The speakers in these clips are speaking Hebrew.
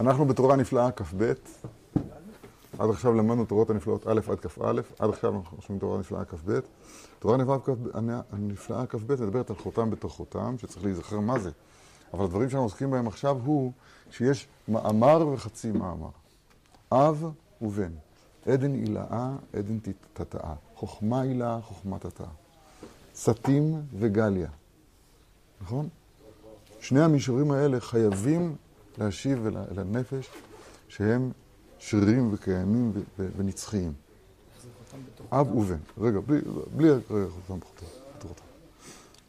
אנחנו בתורה נפלאה כ"ב. עד עכשיו למדנו תורות הנפלאות א' עד כ"א, עד עכשיו אנחנו חושבים תורה נפלאה כ"ב. תורה נפלאה כ"ב מדברת על חותם בתוך חותם, שצריך להיזכר מה זה. אבל הדברים שאנחנו עוסקים בהם עכשיו הוא שיש מאמר וחצי מאמר. אב ובן. עדן עילאה, עדן תתאה. חוכמה עילאה, חוכמה תתאה. סטים וגליה. נכון? שני המישורים האלה חייבים להשיב אל הנפש שהם שרירים וקיימים ונצחיים. אב ובן. רגע, בלי, בלי חותם בתורתם.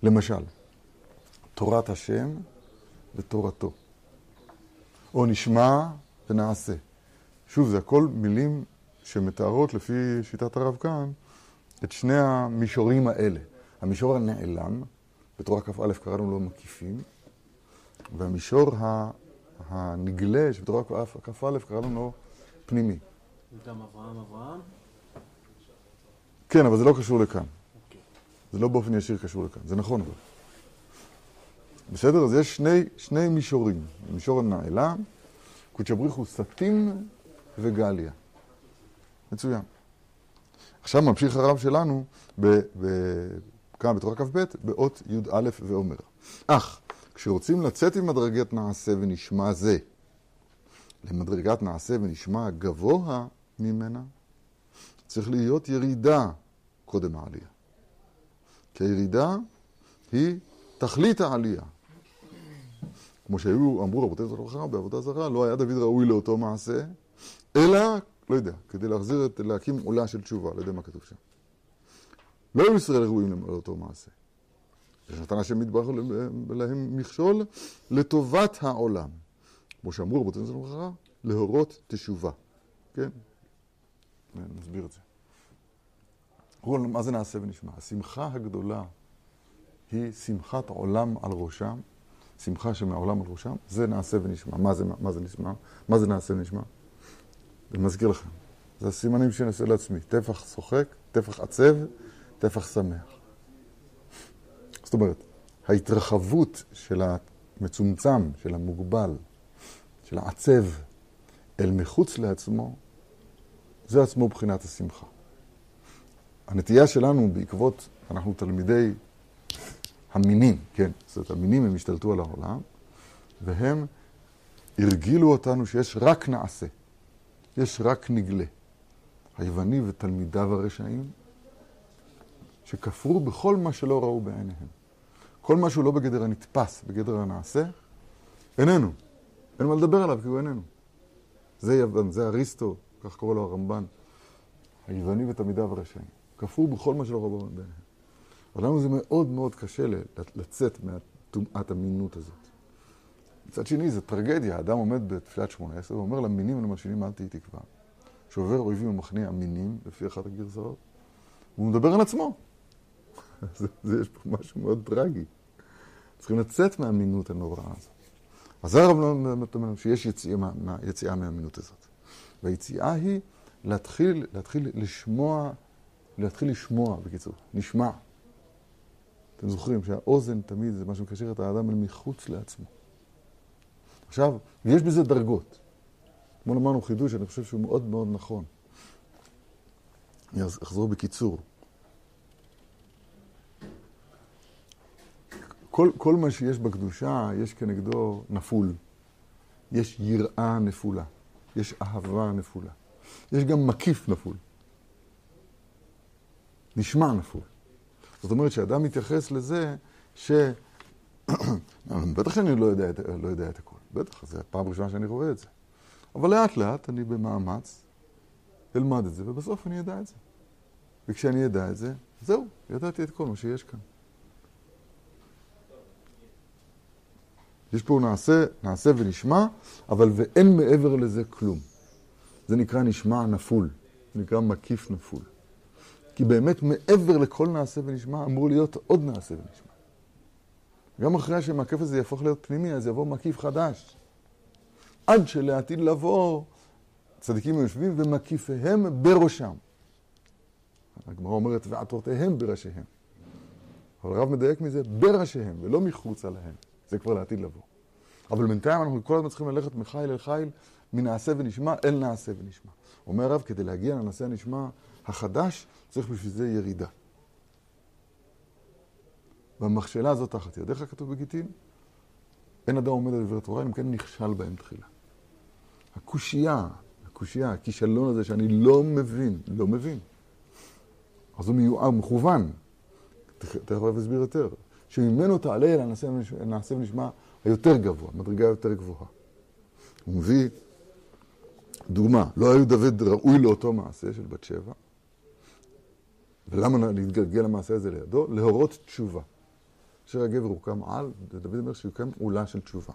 למשל, תורת השם ותורתו. או נשמע ונעשה. שוב, זה הכל מילים שמתארות לפי שיטת הרב כאן את שני המישורים האלה. המישור הנעלם, בתורה כ"א קראנו לו מקיפים, והמישור הנגלה, שבתורה כ"א קראנו לו פנימי. גם אברהם אברהם? כן, אבל זה לא קשור לכאן. זה לא באופן ישיר קשור לכאן, זה נכון אבל. בסדר? אז יש שני, שני מישורים. מישור הנעלם, קודשא בריך הוא סטים וגליה. מצוין. עכשיו ממשיך הרב שלנו, כאן בתורה כ"ב, באות י"א ואומר. אך, כשרוצים לצאת ממדרגת נעשה ונשמע זה למדרגת נעשה ונשמע גבוה ממנה, צריך להיות ירידה קודם העלייה. כי הירידה היא תכלית העלייה. כמו שהיו, אמרו רבותי זכר בעבודה זרה, לא היה דוד ראוי לאותו מעשה, אלא, לא יודע, כדי להחזיר, את, להקים עולה של תשובה, לא יודע מה כתוב שם. לא היו ישראל ראויים לאותו מעשה. ונתן השם מטבח להם מכשול לטובת העולם. כמו שאמרו רבותינו זכר לברכה, להורות תשובה. כן? נסביר את זה. מה זה נעשה ונשמע? השמחה הגדולה היא שמחת עולם על ראשם, שמחה שמעולם על ראשם, זה נעשה ונשמע. מה זה, מה זה נשמע? מה זה נעשה ונשמע? אני מזכיר לכם, זה הסימנים שאני עושה לעצמי. טפח צוחק, טפח עצב, טפח שמח. זאת אומרת, ההתרחבות של המצומצם, של המוגבל, של העצב, אל מחוץ לעצמו, זה עצמו בחינת השמחה. הנטייה שלנו בעקבות, אנחנו תלמידי המינים, כן, זאת אומרת, המינים הם השתלטו על העולם, והם הרגילו אותנו שיש רק נעשה, יש רק נגלה. היווני ותלמידיו הרשעים, שכפרו בכל מה שלא ראו בעיניהם. כל מה שהוא לא בגדר הנתפס, בגדר הנעשה, איננו. אין מה לדבר עליו כי הוא איננו. זה יוון, זה אריסטו, כך קורא לו הרמב"ן, היווני ותלמידיו הרשעים. כפרו בכל מה שלא ראו בעיניהם. אבל לנו זה מאוד מאוד קשה לצאת מהטומאת המינות הזאת. מצד שני, זו טרגדיה. האדם עומד בתפילת שמונה עשרה ואומר למינים ולמלשינים אל תהי תקווה. שעובר אויבים ומכניע המינים, לפי אחת הגרסאות, והוא מדבר על עצמו. זה, זה, יש פה משהו מאוד טרגי. צריכים לצאת מהמינות הנוראה הזאת. אז הרב אומר שיש יציאה, מה, יציאה מהמינות הזאת. והיציאה היא להתחיל, להתחיל לשמוע, להתחיל לשמוע, בקיצור, נשמע. אתם זוכרים שהאוזן תמיד זה מה שמקשר את האדם אל מחוץ לעצמו. עכשיו, יש בזה דרגות. כמו אמרנו חידוש, אני חושב שהוא מאוד מאוד נכון. אני אחזור בקיצור. כל, כל מה שיש בקדושה, יש כנגדו נפול. יש יראה נפולה. יש אהבה נפולה. יש גם מקיף נפול. נשמע נפול. זאת אומרת שאדם מתייחס לזה ש... בטח שאני לא יודע, לא יודע את הכל. בטח, זו הפעם הראשונה שאני רואה את זה. אבל לאט לאט אני במאמץ אלמד את זה, ובסוף אני אדע את זה. וכשאני אדע את זה, זהו, ידעתי את כל מה שיש כאן. יש פה נעשה, נעשה ונשמע, אבל ואין מעבר לזה כלום. זה נקרא נשמע נפול, זה נקרא מקיף נפול. כי באמת מעבר לכל נעשה ונשמע אמור להיות עוד נעשה ונשמע. גם אחרי שהמקיף הזה יהפוך להיות פנימי, אז יבוא מקיף חדש. עד שלעתיד לבוא, צדיקים יושבים ומקיפיהם בראשם. הגמרא אומרת, ועטרותיהם בראשיהם. אבל הרב מדייק מזה, בראשיהם, ולא מחוצה להם. זה כבר לעתיד לבוא. אבל בינתיים אנחנו כל הזמן צריכים ללכת מחיל אל חיל, מנעשה ונשמע אל נעשה ונשמע. אומר הרב, כדי להגיע לנעשה ונשמע החדש, צריך בשביל זה ירידה. והמכשלה הזאת תחת ידיך, כתוב בגיטין, אין אדם עומד על דברי תורה, אם כן נכשל בהם תחילה. הקושייה, הקושייה, הכישלון הזה שאני לא מבין, לא מבין. אז הוא מיוער, מכוון. תכף אסביר יותר. שממנו תעלה אל הנעשה ונשמע היותר גבוה, מדרגה יותר גבוהה. הוא מביא דוגמה, לא היו דוד ראוי לאותו מעשה של בת שבע, ולמה להתגלגל למעשה הזה לידו? להורות תשובה. אשר הגבר הוקם על, דוד אומר שיוקם עולה של תשובה.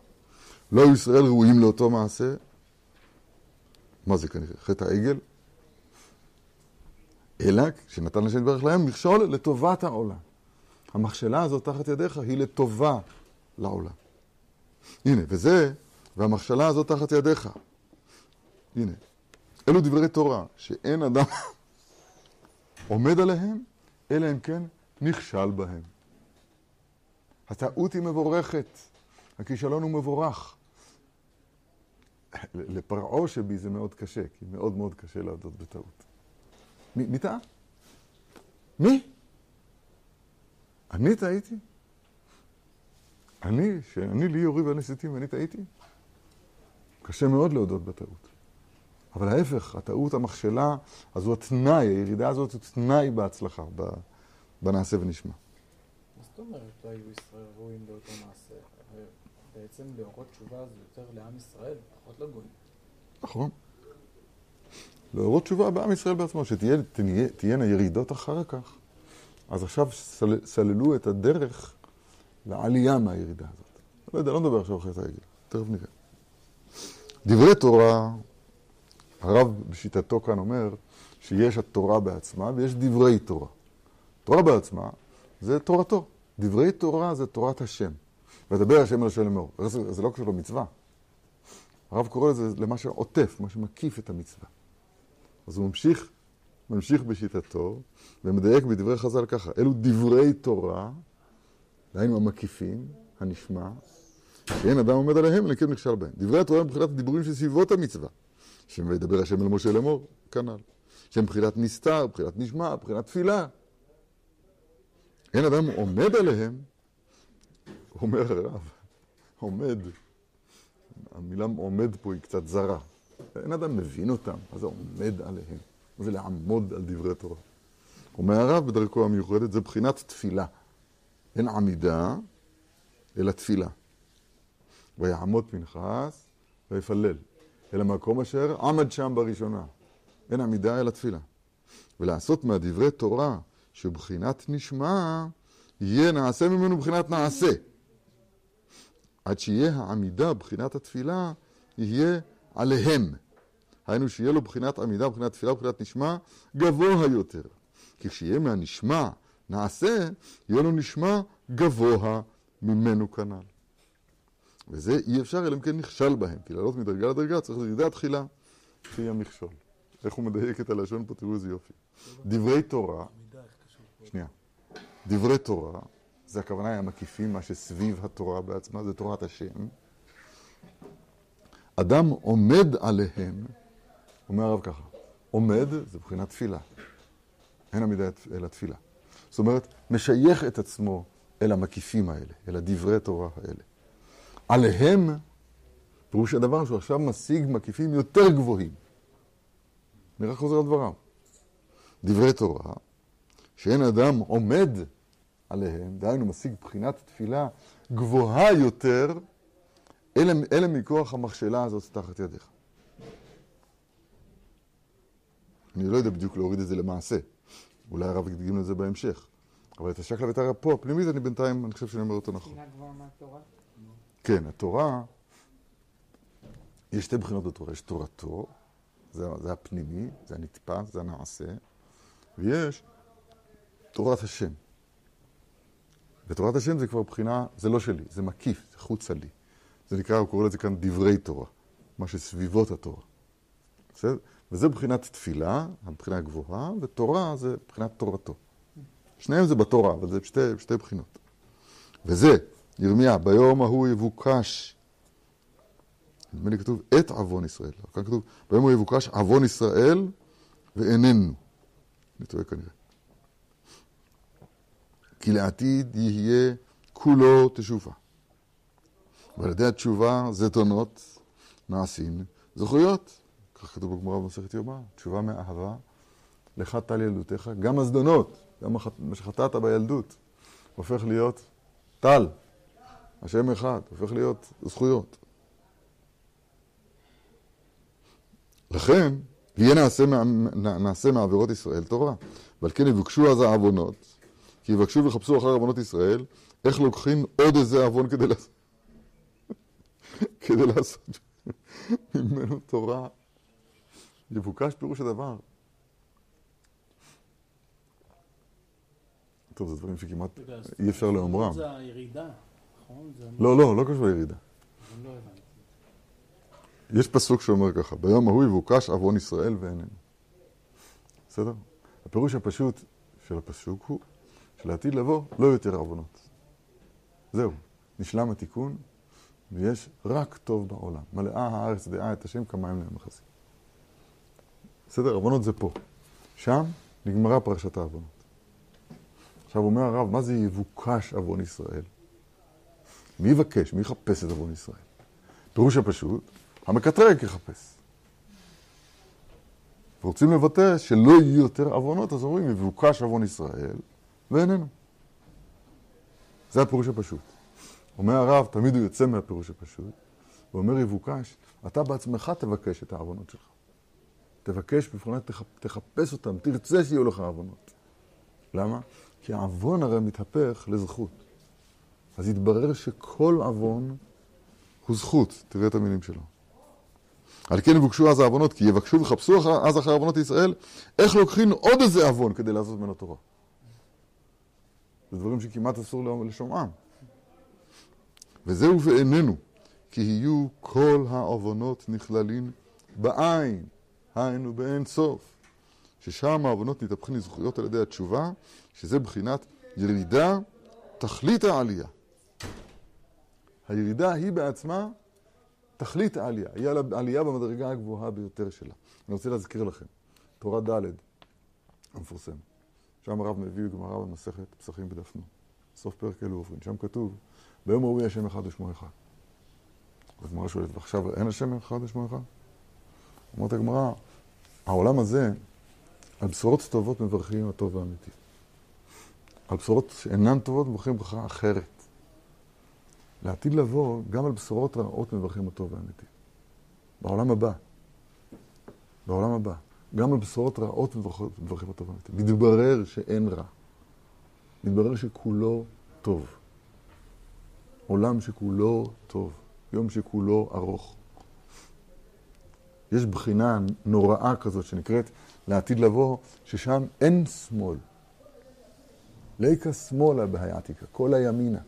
לא היו ישראל ראויים לאותו מעשה, מה זה כנראה? חטא העגל? אלא שנתן לשם יתברך להם מכשול לטובת העולה. המכשלה הזאת תחת ידיך היא לטובה לעולה. הנה, וזה, והמכשלה הזאת תחת ידיך. הנה, אלו דברי תורה שאין אדם עומד עליהם, אלא אם כן נכשל בהם. הטעות היא מבורכת, הכישלון הוא מבורך. לפרעה שבי זה מאוד קשה, כי מאוד מאוד קשה להודות בטעות. מי, מי טעה? מי? אני טעיתי? אני, שאני לי יורי ואני סיטים ואני טעיתי? קשה מאוד להודות בטעות. אבל ההפך, הטעות, המכשלה, אז הוא התנאי, הירידה הזאת הוא תנאי בהצלחה, בנעשה ונשמע. מה זאת אומרת לא היו ישראל ראויים באותו מעשה? בעצם להורות תשובה זה יותר לעם ישראל, פחות לגויים. נכון. להורות תשובה בעם ישראל בעצמו, שתהיינה ירידות אחר כך. אז עכשיו סל, סללו את הדרך לעלייה מהירידה הזאת. לא יודע, לא נדבר עכשיו אחרי העגל, תכף נראה. דברי תורה, הרב בשיטתו כאן אומר שיש התורה בעצמה ויש דברי תורה. תורה בעצמה זה תורתו. דברי תורה זה תורת השם. ודבר השם אל השם לאמור. זה, זה לא קשור למצווה. הרב קורא לזה למה שעוטף, מה שמקיף את המצווה. אז הוא ממשיך, ממשיך בשיטתו, ומדייק בדברי חז"ל ככה, אלו דברי תורה, דהיינו המקיפים, הנשמע, שאין אדם עומד עליהם, אלא כן נכשל בהם. דברי התורה הם מבחינת דיבורים שסביבות המצווה. שם וידבר השם אל משה לאמור, כנ"ל. שהם מבחינת נסתר, מבחינת נשמע, מבחינת תפילה. אין אדם עומד עליהם, אומר הרב, עומד, המילה עומד פה היא קצת זרה. אין אדם מבין אותם, מה זה עומד עליהם? מה זה לעמוד על דברי תורה? אומר הרב בדרכו המיוחדת, זה בחינת תפילה. אין עמידה, אלא תפילה. ויעמוד פנחס ויפלל. אל המקום אשר עמד שם בראשונה. אין עמידה אלא תפילה. ולעשות מהדברי תורה שבחינת נשמע, יהיה נעשה ממנו בחינת נעשה. עד שיהיה העמידה בחינת התפילה, יהיה עליהם. היינו שיהיה לו בחינת עמידה, בחינת תפילה, בחינת נשמע, גבוה יותר. כי כשיהיה מהנשמע נעשה, יהיה לו נשמע גבוה ממנו כנ"ל. וזה אי אפשר אלא אם כן נכשל בהם, כי לעלות מדרגה לדרגה צריך לידי התחילה שהיא המכשול. איך הוא מדייק את הלשון פה, תראו איזה יופי. דברי תורה, שנייה, דברי תורה, זה הכוונה היא המקיפים, מה שסביב התורה בעצמה, זה תורת השם. אדם עומד עליהם, אומר הרב ככה, עומד זה מבחינת תפילה. אין עמידה אלא תפילה. זאת אומרת, משייך את עצמו אל המקיפים האלה, אל הדברי תורה האלה. עליהם, פירוש הדבר שהוא עכשיו משיג מקיפים יותר גבוהים. אני רק חוזר על דבריו. דברי תורה, שאין אדם עומד עליהם, דהיינו משיג בחינת תפילה גבוהה יותר, אלה, אלה מכוח המכשלה הזאת תחת ידיך. אני לא יודע בדיוק להוריד את זה למעשה. אולי הרב יקדים לזה בהמשך. אבל את השקלא וטריא פה, הפנימית, אני בינתיים, אני חושב שאני אומר אותו נכון. כן, התורה, יש שתי בחינות בתורה. יש תורתו, זה, זה הפנימי, זה הנתפס, זה הנעשה, ויש תורת השם. ותורת השם זה כבר בחינה, זה לא שלי, זה מקיף, זה חוצה לי. זה נקרא, הוא קורא לזה כאן דברי תורה, מה שסביבות התורה. בסדר? וזה בחינת תפילה, הבחינה הגבוהה, ותורה זה בחינת תורתו. שניהם זה בתורה, אבל זה שתי, שתי בחינות. וזה, ירמיה, ביום ההוא יבוקש נדמה לי כתוב את עוון ישראל. כאן כתוב, ביום הוא יבוקש עוון ישראל ואיננו. אני טועה כנראה. כי לעתיד יהיה כולו תשובה. ועל ידי התשובה זדונות נעשים זכויות. כך כתוב בגמרא במסכת יומא, תשובה מאהבה, לך טל ילדותיך, גם הזדונות, גם מה שחטאת בילדות, הופך להיות טל, השם אחד, הופך להיות זכויות. לכן, יהיה נעשה, נעשה מעבירות ישראל תורה. ועל כן יבקשו אז העוונות, כי יבקשו ויחפשו אחר עוונות ישראל, איך לוקחים עוד איזה עוון כדי לעשות, כדי לעשות ממנו תורה. יבוקש פירוש הדבר. טוב, זה דברים שכמעט אי אפשר לאומרם. זה הירידה, נכון? לא, לא, לא קשור לירידה. לא יש פסוק שאומר ככה, ביום ההוא יבוקש עוון ישראל ואיננו. בסדר? הפירוש הפשוט של הפסוק הוא שלעתיד לבוא לא יותר עוונות. זהו, נשלם התיקון ויש רק טוב בעולם. מלאה הארץ דעה את השם כמים להם מכסים. בסדר? עוונות זה פה. שם נגמרה פרשת העוונות. עכשיו אומר הרב, מה זה יבוקש עוון ישראל? מי יבקש? מי יחפש את עוון ישראל? פירוש הפשוט, המקטרג יחפש. רוצים לבטא שלא יהיו יותר עוונות, אז אומרים, יבוקש עוון ישראל, ואיננו. זה הפירוש הפשוט. אומר הרב, תמיד הוא יוצא מהפירוש הפשוט, ואומר יבוקש, אתה בעצמך תבקש את העוונות שלך. תבקש בפרונת, תחפש אותם, תרצה שיהיו לך עוונות. למה? כי העוון הרי מתהפך לזכות. אז יתברר שכל עוון הוא זכות. תראה את המילים שלו. על כן יבוקשו אז העוונות, כי יבקשו ויחפשו אז אחרי עוונות ישראל, איך לוקחים עוד איזה עוון כדי לעשות ממנו תורה. זה דברים שכמעט אסור לשומעם. וזהו ואיננו, כי יהיו כל העוונות נכללים בעין, היינו באין סוף. ששם העוונות מתהפכים לזכויות על ידי התשובה, שזה בחינת ירידה, תכלית העלייה. הירידה היא בעצמה תכלית העלייה, היא העלייה במדרגה הגבוהה ביותר שלה. אני רוצה להזכיר לכם, תורה ד' המפורסם, שם הרב מביא גמרא במסכת פסחים בדף נו, סוף פרק אלו עוברים, שם כתוב, ביום יהיה השם אחד ושמו אחד. הגמרא שואלת, ועכשיו אין השם אחד ושמו אחד? אומרת הגמרא, העולם הזה, על בשורות טובות מברכים הטוב והאמיתי. על בשורות שאינן טובות מברכים ברכה אחרת. לעתיד לבוא, גם על בשורות רעות מברכים הטוב והאמיתי. בעולם הבא. בעולם הבא. גם על בשורות רעות מברכים הטוב והאמיתי. מתברר שאין רע. מתברר שכולו טוב. עולם שכולו טוב. יום שכולו ארוך. יש בחינה נוראה כזאת שנקראת לעתיד לבוא, ששם אין שמאל. ליקה שמאלה בהיעתיקה, כל הימינה.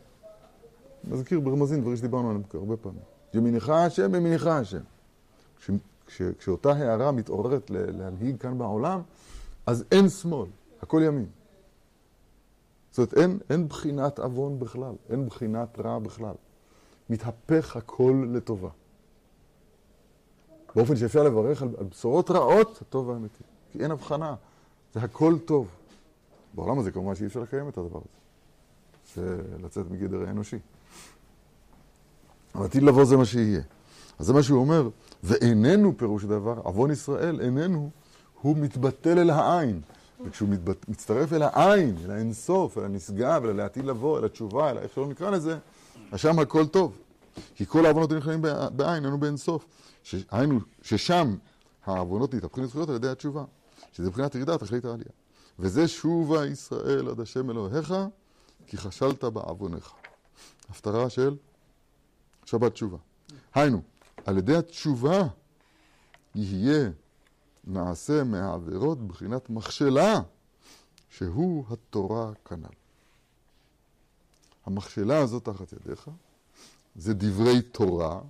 מזכיר ברמזין דברים שדיברנו עליהם הרבה פעמים. ימינך השם, ימינך השם. כש, כש, כשאותה הערה מתעוררת להנהיג כאן בעולם, אז אין שמאל, הכל ימין. זאת אומרת, אין, אין בחינת עוון בכלל, אין בחינת רע בכלל. מתהפך הכל לטובה. באופן שאפשר לברך על, על בשורות רעות, הטוב והאמיתי. כי אין הבחנה, זה הכל טוב. בעולם הזה כמובן שאי אפשר לקיים את הדבר הזה. זה לצאת מגדר האנושי. אבל עתיד לבוא זה מה שיהיה. אז זה מה שהוא אומר, ואיננו פירוש הדבר, עוון ישראל איננו, הוא מתבטל אל העין. וכשהוא מתבט... מצטרף אל העין, אל האינסוף, אל הנשגב, אל העתיד לבוא, אל התשובה, אל איך שלא נקרא לזה, אז שם הכל טוב. כי כל העוונות נכללים בעין, איננו באינסוף. היינו, ששם העוונות נתהפכים לזכויות על ידי התשובה. שזה מבחינת ירידה, תכלית העלייה. וזה שובה ישראל עד השם אלוהיך, כי חשלת בעוונך. הפטרה של שבת תשובה. היינו, על ידי התשובה יהיה נעשה מהעבירות בחינת מכשלה, שהוא התורה כנ"ל. המכשלה הזאת תחת ידיך, זה דברי תורה.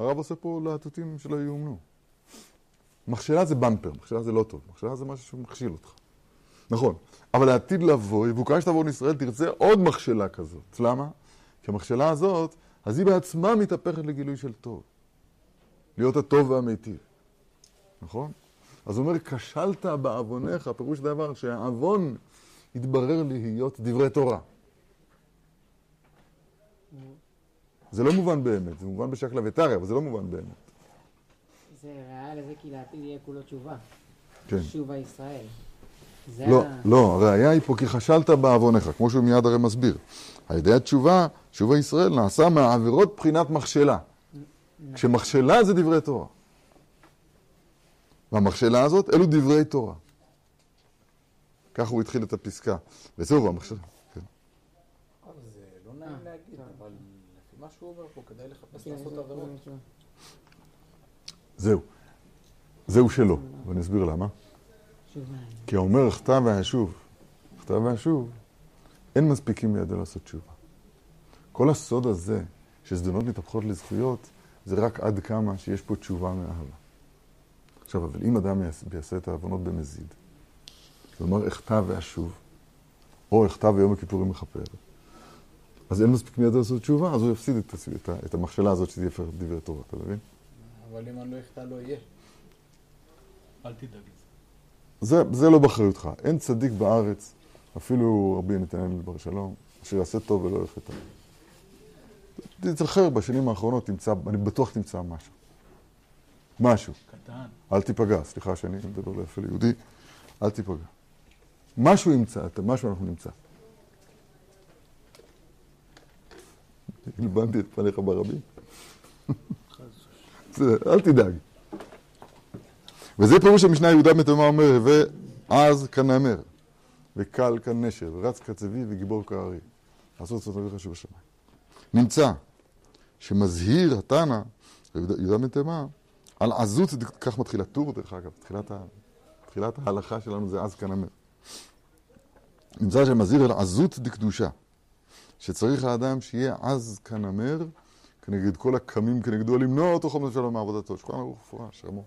הרב עושה פה להטוטים שלא יאומנו. מכשלה זה במפר, מכשלה זה לא טוב, מכשלה זה משהו שמכשיל אותך. נכון, אבל לעתיד לבוא, יבוקש תבוא לישראל, תרצה עוד מכשלה כזאת. למה? כי המכשלה הזאת אז היא בעצמה מתהפכת לגילוי של טוב. להיות הטוב והמיטיב. נכון? אז הוא אומר, כשלת בעוונך, פירוש דבר שהעוון התברר להיות דברי תורה. זה לא מובן באמת, זה מובן בשקלא וטריא, אבל זה לא מובן באמת. זה ראיה לזה כי לעתיד יהיה כולו תשובה. כן. תשובה ישראל. לא, ה- לא, הראיה היא פה כי כשלת בעוונך, כמו שהוא מיד הרי מסביר. על ידי התשובה, תשובה ישראל נעשה מהעבירות בחינת מכשלה. כשמכשלה זה דברי תורה. והמכשלה הזאת, אלו דברי תורה. כך הוא התחיל את הפסקה. וזהו, המכשלה. כן. אבל זה לא נעים להגיד, אבל לפי מה שהוא אומר פה, כדאי לחפש לעשות זה עבירות. כולו תשובה. זהו. זהו שלא, ואני אסביר למה. כי האומר הכתב והשוב, הכתב והשוב, אין מספיקים בידו לעשות תשובה. כל הסוד הזה, שזדונות מתהפכות לזכויות, זה רק עד כמה שיש פה תשובה מאהבה. עכשיו, אבל אם אדם יעשה, יעשה את העוונות במזיד, כלומר, אכתב ואשוב, או אכתב ויום הכיפורים מכפר, אז אין מספיק מידו לעשות תשובה, אז הוא יפסיד את, את, את המכשלה הזאת שזה יפר דברי תורה, אתה מבין? אבל אם אני לא אחטא לא יהיה. אל תדאג לזה. זה, זה לא באחריותך. אין צדיק בארץ, אפילו רבי נתנאל בר שלום, אשר יעשה טוב ולא יחטא. תתזכר בשנים האחרונות, תמצא, אני בטוח תמצא משהו. משהו. קטן. אל תיפגע, סליחה שאני מדבר לא יפה ליהודי, אל תיפגע. משהו ימצא, אתה- משהו אנחנו נמצא. הלבנתי את פניך ברבים. אל תדאג. וזה פירוש המשנה יהודה תימא אומר, עז כנמר, וקל כנשר, ורץ כצבי וגיבור כארי. לעשות אביך שבשמיים. נמצא שמזהיר התנא, יהודה תימא, על עזות, כך מתחיל הטור דרך אגב, תחילת, ה, תחילת ההלכה שלנו זה עז כנמר. נמצא שמזהיר על עזות דקדושה, שצריך האדם שיהיה עז כנמר, כנגד כל הקמים כנגדו, למנוע אותו חומר שלו מעבודתו. שולחן ערוך מפורש, רמו.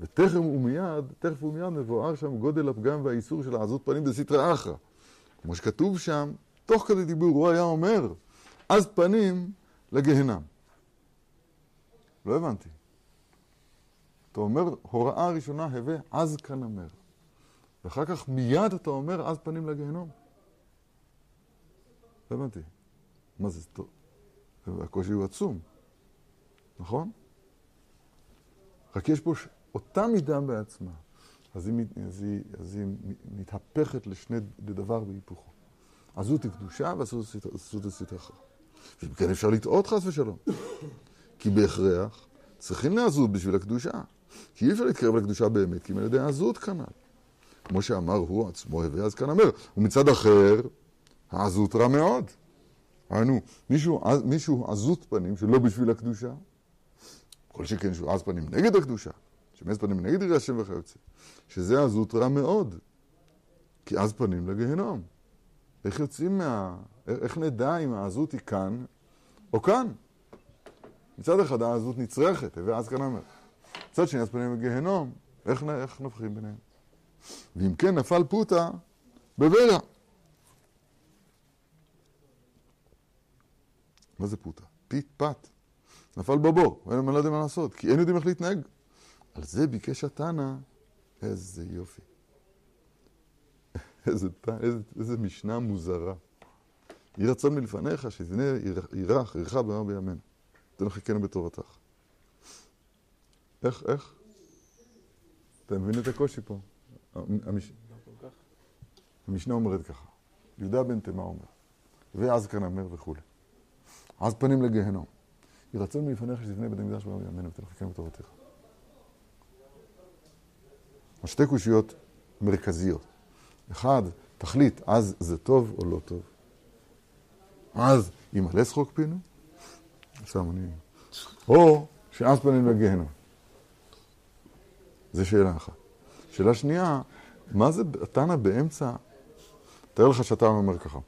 ותכף ומיד, תכף ומיד מבואר שם גודל הפגם והאיסור של העזות פנים בסתרא אחרא. כמו שכתוב שם, תוך כדי דיבור הוא היה אומר, עז פנים לגהנם. לא הבנתי. אתה אומר, הוראה ראשונה, הווה עז כנמר. ואחר כך מיד אתה אומר, עז פנים לגיהנום. לא הבנתי. מה זה טוב? הקושי הוא עצום, נכון? רק יש פה ש... אותה מידה בעצמה. אז היא, אז היא, אז היא מתהפכת לשני לדבר והיפוכו. עזות היא קדושה ועזות היא סטרחה. וכן אפשר לטעות חס ושלום. כי בהכרח צריכים לעזות בשביל הקדושה. כי אי אפשר להתקרב לקדושה באמת, כי אם על ידי העזות כנ"ל. כמו שאמר הוא עצמו, הווה אז כנמר. ומצד אחר, העזות רע מאוד. היינו, מישהו, מישהו עזות פנים שלא בשביל הקדושה, כל שכן שהוא עז פנים נגד הקדושה, שמעז פנים נגד יראה השם וכיוצא, שזה עזות רע מאוד. כי עז פנים לגיהנום. איך יוצאים מה... איך נדע אם העזות היא כאן או כאן? מצד אחד העזות נצרכת, הווה עז כנמר. מצד שני, עז פנים לגיהנום, איך, איך נבחין ביניהם? ואם כן, נפל פוטה בברע. מה זה פוטה? פית, פת. נפל בבור, מה לא יודעים מה לעשות, כי אין יודעים איך להתנהג. על זה ביקש התנא, איזה יופי. איזה, איזה, איזה משנה מוזרה. יהי רצון מלפניך, שתבנה ירח, ירחה במהר בימינו. תן חיקנו בתורתך. איך, איך? אתה מבין את הקושי פה? המש... לא. המשנה אומרת ככה, יהודה בן תימא אומר, ואז כאן אמר וכולי. אז פנים לגיהנום. יהי רצון מלפניך שתבנה בית המקדש ביום ימינו חיקנו בתורתך. אז שתי קושיות מרכזיות. אחד, תחליט, אז זה טוב או לא טוב. אז ימלא שחוק פינו, סתם אני... או שאז פנים לגיהנום. זו שאלה אחת. שאלה שנייה, מה זה התנא באמצע? תאר לך שאתה אומר ככה.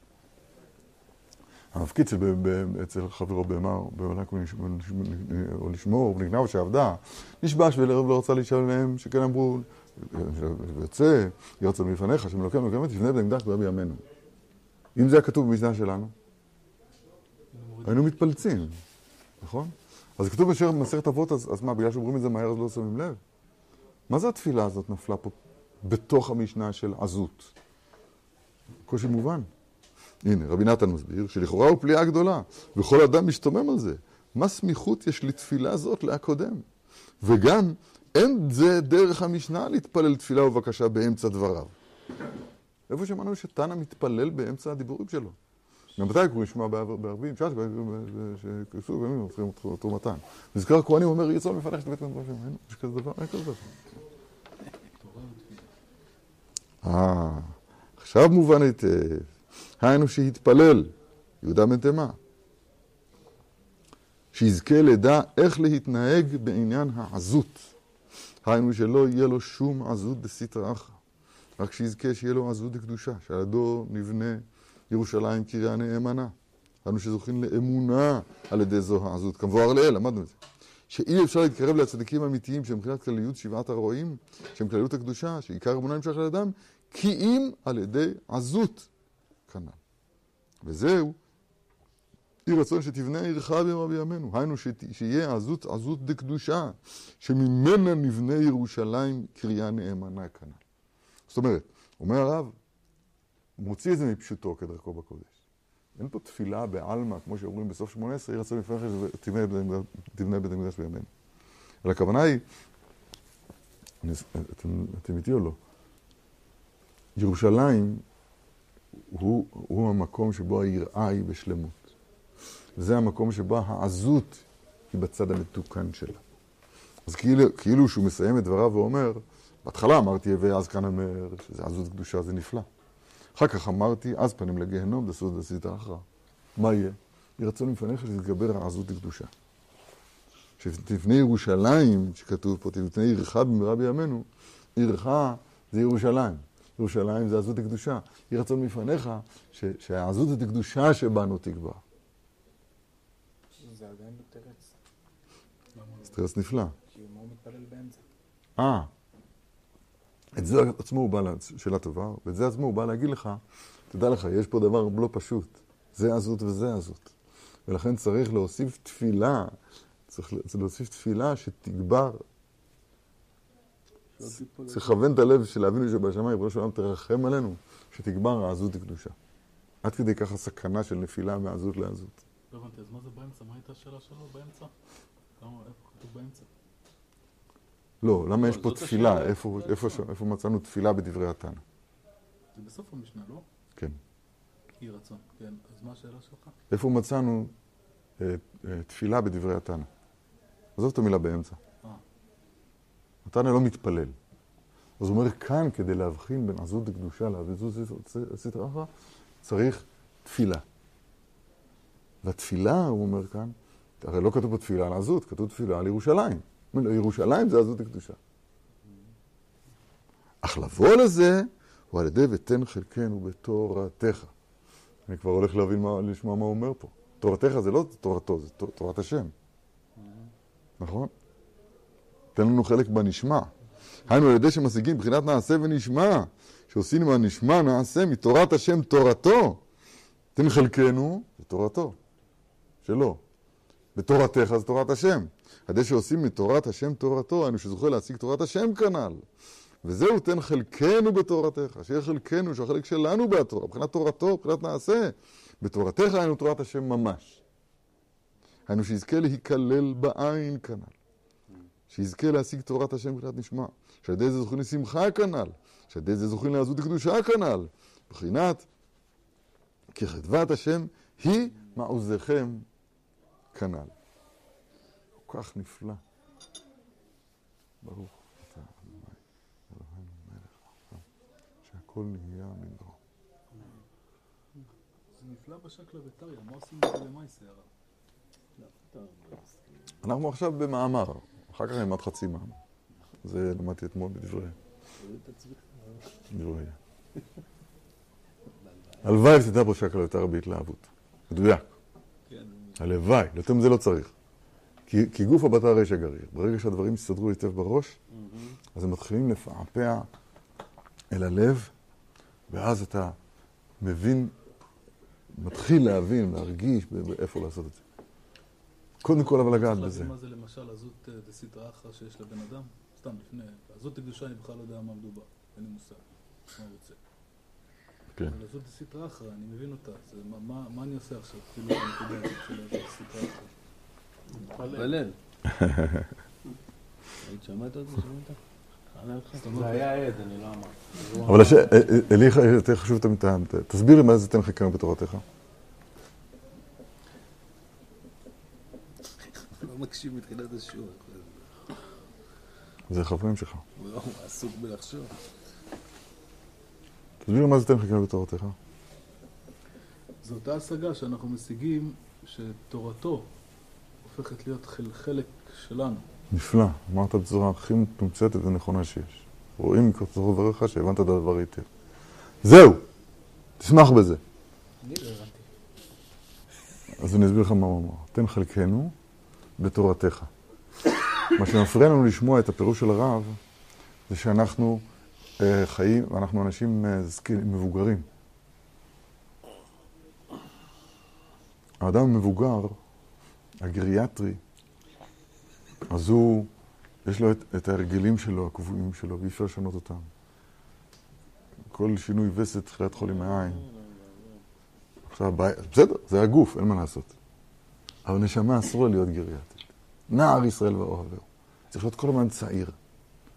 המפקיד של- ב- ב- אצל חברו בהמה, במלאק או לשמור, או בנגנב שעבדה, נשבש ולערב לא רצה להישלם, שכן אמרו, ויוצא, ירצה מלפניך, שם אלוקינו, גם תבנה בית המקדש ביום ימינו. אם זה היה כתוב במשנה שלנו, היינו מתפלצים, נכון? אז כתוב בשיר במסכת אבות, אז, אז מה, בגלל שאומרים את זה מהר אז לא שמים לב? מה זה התפילה הזאת נפלה פה בתוך המשנה של עזות? קושי מובן. הנה, רבי נתן מסביר שלכאורה הוא פליאה גדולה, וכל אדם משתומם על זה. מה סמיכות יש לתפילה זאת להקודם? וגם, אין זה דרך המשנה להתפלל תפילה ובקשה באמצע דבריו. איפה שמענו שתנא מתפלל באמצע הדיבורים שלו? גם מתי הוא נשמע בערבים? שעת, שכסו בימים הופכים תרומתן. נזכר הכהנים אומר, יהיה צאן מפלח את בית מדרשים. אין כזה דבר? אין כזה דבר. אה, עכשיו מובן היטב. היינו שהתפלל, יהודה בן תימה. שיזכה לדע איך להתנהג בעניין העזות. היינו שלא יהיה לו שום עזות דסיטרא אחרא. רק שיזכה שיהיה לו עזות דקדושה, שעל ידו נבנה ירושלים קריה נאמנה. אנו שזוכים לאמונה על ידי זו העזות, כמבואר לאל, למדנו את זה. שאי אפשר להתקרב לצדיקים האמיתיים שהם מבחינת כלליות שבעת הרועים, שהם כלליות הקדושה, שעיקר אמונה נמשך על אדם, כי אם על ידי עזות כנ"ל. וזהו, יהי רצון שתבנה עירך בימה בימינו. היינו שיהיה עזות עזות דקדושה, שממנה נבנה ירושלים קריה נאמנה כנ"ל. זאת אומרת, אומר הרב, מוציא את זה מפשוטו כדרכו בקודש. אין פה תפילה בעלמא, כמו שאומרים בסוף שמונה עשרה, יהי רצון לפניך שתבנה בית המקדש בימינו. אבל הכוונה היא, אתם איתי או לא? ירושלים הוא, הוא המקום שבו היראה היא בשלמות. זה המקום שבו העזות היא בצד המתוקן שלה. אז כאילו, כאילו שהוא מסיים את דבריו ואומר, בהתחלה אמרתי, ואז כאן אומר, שזה עזות קדושה זה נפלא. אחר כך אמרתי, אז פנים לגיהנום, דסות דסית אחרא. מה יהיה? יהי רצון לפניך שתתגבר העזות לקדושה. שתבנה ירושלים, שכתוב פה, תבנה עירך במהרה בימינו, עירך זה ירושלים. ירושלים זה עזות הקדושה. יהי רצון מפניך שהעזות הקדושה שבנו תגבר. זה עדיין בתרץ. זה תרץ נפלא. כי הוא מתפלל באמצע. אה, את זה עצמו הוא בא, שאלה טובה, ואת זה עצמו הוא בא להגיד לך, תדע לך, יש פה דבר לא פשוט. זה עזות וזה עזות. ולכן צריך להוסיף תפילה, צריך להוסיף תפילה שתגבר צריך לכוון את הלב של אבינו שבשמיים, ריבונו של עולם תרחם עלינו, שתגבר העזות לקדושה. עד כדי ככה סכנה של נפילה מעזות לעזות. לא הבנתי, אז מה זה באמצע? מה הייתה השאלה שלו באמצע? איפה כתוב באמצע? לא, למה יש פה תפילה? איפה מצאנו תפילה בדברי התנא? זה בסוף המשנה, לא? כן. יהי רצון, כן. אז מה השאלה שלך? איפה מצאנו אה, אה, תפילה בדברי התנא? עזוב את המילה באמצע. התנא לא מתפלל. אז הוא אומר, כאן, כדי להבחין בין עזות לקדושה לעזות סטרא אחרא, צריך תפילה. והתפילה, הוא אומר כאן, הרי לא כתוב פה תפילה על עזות, כתוב תפילה על ירושלים. ירושלים זה עזות לקדושה. אך לבוא לזה, הוא על ידי ותן חלקנו בתורתך. אני כבר הולך להבין מה, לשמוע מה הוא אומר פה. תורתך זה לא תורתו, זה תורת השם. נכון? תן לנו חלק בנשמע. היינו על ידי שמשיגים בחינת נעשה ונשמע, שעושים עם הנשמע נעשה מתורת השם תורתו. תן חלקנו, זה תורתו, שלו. בתורתך זה תורת השם. על ידי שעושים מתורת השם תורתו, היינו שזוכה להשיג תורת השם כנ"ל. וזהו תן חלקנו בתורתך, שיהיה חלקנו, שהחלק שלנו בתורה, מבחינת תורתו, מבחינת נעשה. בתורתך היינו תורת השם ממש. היינו שיזכה להיכלל בעין כנ"ל. שיזכה להשיג תורת השם מבחינת נשמע, שעל ידי זה זוכים לשמחה כנ"ל, שעל ידי זה זוכים לעזות לקדושה כנ"ל, מבחינת כי חדבת השם היא מעוזכם כנ"ל. כל כך נפלא. ברוך אתה אדוני אלוהינו מלך העולם, שהכל נהיה מדברו. זה נפלא בשקלא וטריא, מה עושים את זה למעשה הרב? אנחנו עכשיו במאמר. אחר כך נלמד חצי מע"מ. זה למדתי אתמול בדברי. דברי. הלוואי ותדע בו שקל יותר בהתלהבות. מדויק. הלוואי, יותר מזה לא צריך. כי, גוף הבטר ריש הגריר. ברגע שהדברים יסתדרו היטב בראש, אז הם מתחילים לפעפע אל הלב, ואז אתה מבין מתחיל להבין, להרגיש איפה לעשות את זה. קודם כל אבל לגעת בזה. מה זה למשל עזות אה, דסיטרא אחרא שיש לבן אדם? סתם, לפני, עזות הקדושה אני בכלל לא יודע מה מדובר, אין לי מושג, מה הוא רוצה. כן. אבל עזות דסיטרא אחרא, אני מבין אותה, מה- אני עושה עכשיו? כאילו, בנקודה הזאת של עזות דסיטרא אחרא. מתפלל. היית שמעת את זה? היה עד, אני לא אמרתי. אבל אה, אה, לי יותר חשוב. תסביר לי מה זה תן חלקנו בתורתך. לא מקשיב מתחילת השיעור. זה חברים שלך. לא- הוא עסוק בלחשוב. תסביר מה זה תן חלקנו בתורתך. זו אותה השגה שאנחנו משיגים שתורתו הופכת להיות חל- חלק שלנו. נפלא, אמרת בצורה הכי מתומצתת ונכונה שיש. רואים מכתוב דבריך שהבנת את הדבר היטב. זהו, תשמח בזה. אני לא הבנתי. אז אני אסביר לך מה הוא אמר. תן חלקנו בתורתך. מה שמפריע לנו לשמוע את הפירוש של הרב, זה שאנחנו אה, חיים, אנחנו אנשים אה, זקנים, מבוגרים. האדם המבוגר, הגריאטרי, אז הוא, יש לו את, את ההרגלים שלו, הקבועים שלו, ואי אפשר לשנות אותם. כל שינוי וסת תחילת חול עם העין. עכשיו, בסדר, זה הגוף, אין מה לעשות. אבל נשמה אסור לה להיות גריאטית. נער ישראל ואוהביהו. צריך להיות כל הזמן צעיר.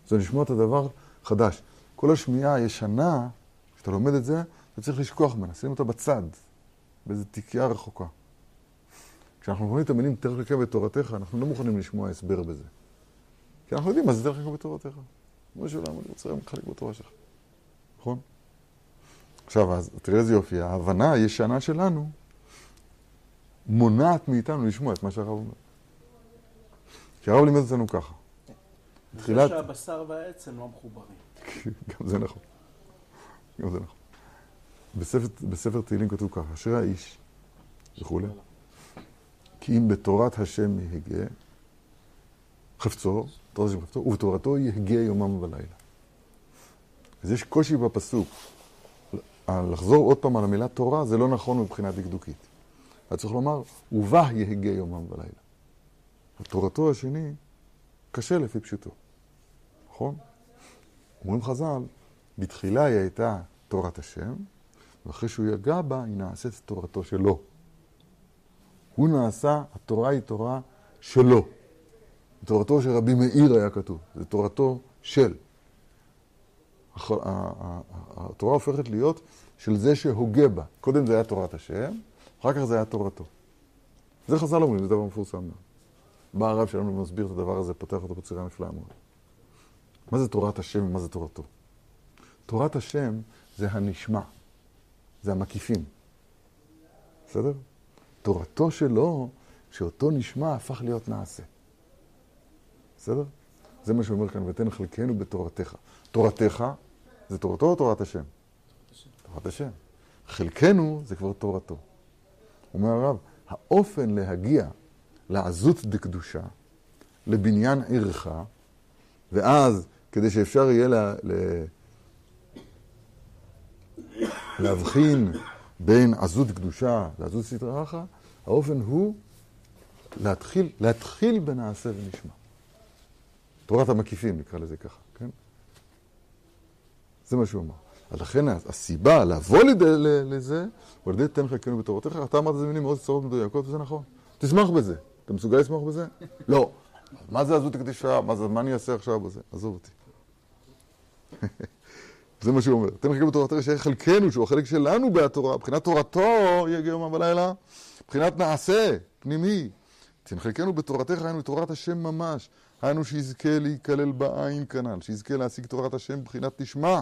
זה לשמוע את הדבר חדש. כל השמיעה הישנה, כשאתה לומד את זה, אתה צריך לשכוח ממנה, שים אותה בצד, באיזו תיקייה רחוקה. כשאנחנו לומדים את המילים תרח חלקה בתורתך, אנחנו לא מוכנים לשמוע הסבר בזה. כי אנחנו יודעים מה זה תרח חלקה בתורתך. כמו שלום, אני רוצה לחלק בתורה שלך. נכון? עכשיו, אז תראה איזה יופי, ההבנה הישנה שלנו מונעת מאיתנו לשמוע את מה שהרב אומר. כי הרב לימד אותנו ככה. זה תחילת- שהבשר והעצם לא מחוברים. גם זה נכון. גם זה נכון. בספר, בספר תהילים כתוב ככה, אשרי האיש וכולי, כי אם בתורת השם יהגה, חפצו, תורת השם חפצו, ובתורתו יהגה יומם ולילה. אז יש קושי בפסוק. לחזור עוד פעם על המילה תורה זה לא נכון מבחינה דקדוקית. אתה צריך לומר, ובה יהגה יומם ולילה. תורתו השני קשה לפי פשוטו, נכון? אומרים חז"ל, בתחילה היא הייתה תורת השם, ואחרי שהוא יגע בה, היא נעשית תורתו שלו. הוא נעשה, התורה היא תורה שלו. תורתו של רבי מאיר היה כתוב, זה תורתו של. התורה הופכת להיות של זה שהוגה בה. קודם זה היה תורת השם, אחר כך זה היה תורתו. זה חז"ל אומרים, זה דבר מפורסם. בא הרב שלנו ומסביר את הדבר הזה, פותח אותו בצורה נפלאה מאוד. מה זה תורת השם ומה זה תורתו? תורת השם זה הנשמע, זה המקיפים. בסדר? תורתו שלו, שאותו נשמע הפך להיות נעשה. בסדר? זה מה שאומר כאן, ותן חלקנו בתורתך. תורתך זה תורתו או תורת השם? תורת השם. חלקנו זה כבר תורתו. אומר הרב, האופן להגיע לעזות דקדושה, לבניין ערכה, ואז כדי שאפשר יהיה לה, לה, להבחין בין עזות קדושה לעזות סטרא אחרא, האופן הוא להתחיל, להתחיל בנעשה ונשמע. תורת המקיפים, נקרא לזה ככה, כן? זה מה שהוא אמר. אז לכן הסיבה לבוא לידי, לזה, הוא על ידי תן חלקנו בתורתך, אתה אמרת את זה מילים מאוד קצרות מדויקות, וזה נכון. תשמח בזה. אתה מסוגל לשמוח בזה? לא. מה זה עזות הקדישה? מה זה, מה אני אעשה עכשיו בזה? עזוב אותי. זה מה שהוא אומר. תן חלקנו בתורתך שיהיה חלקנו, שהוא החלק שלנו בתורה. מבחינת תורתו יגיע יומם ולילה, מבחינת נעשה, פנימי. תן חלקנו בתורתך, היינו תורת השם ממש. היינו שיזכה להיכלל בעין כנ"ל, שיזכה להשיג תורת השם מבחינת נשמע.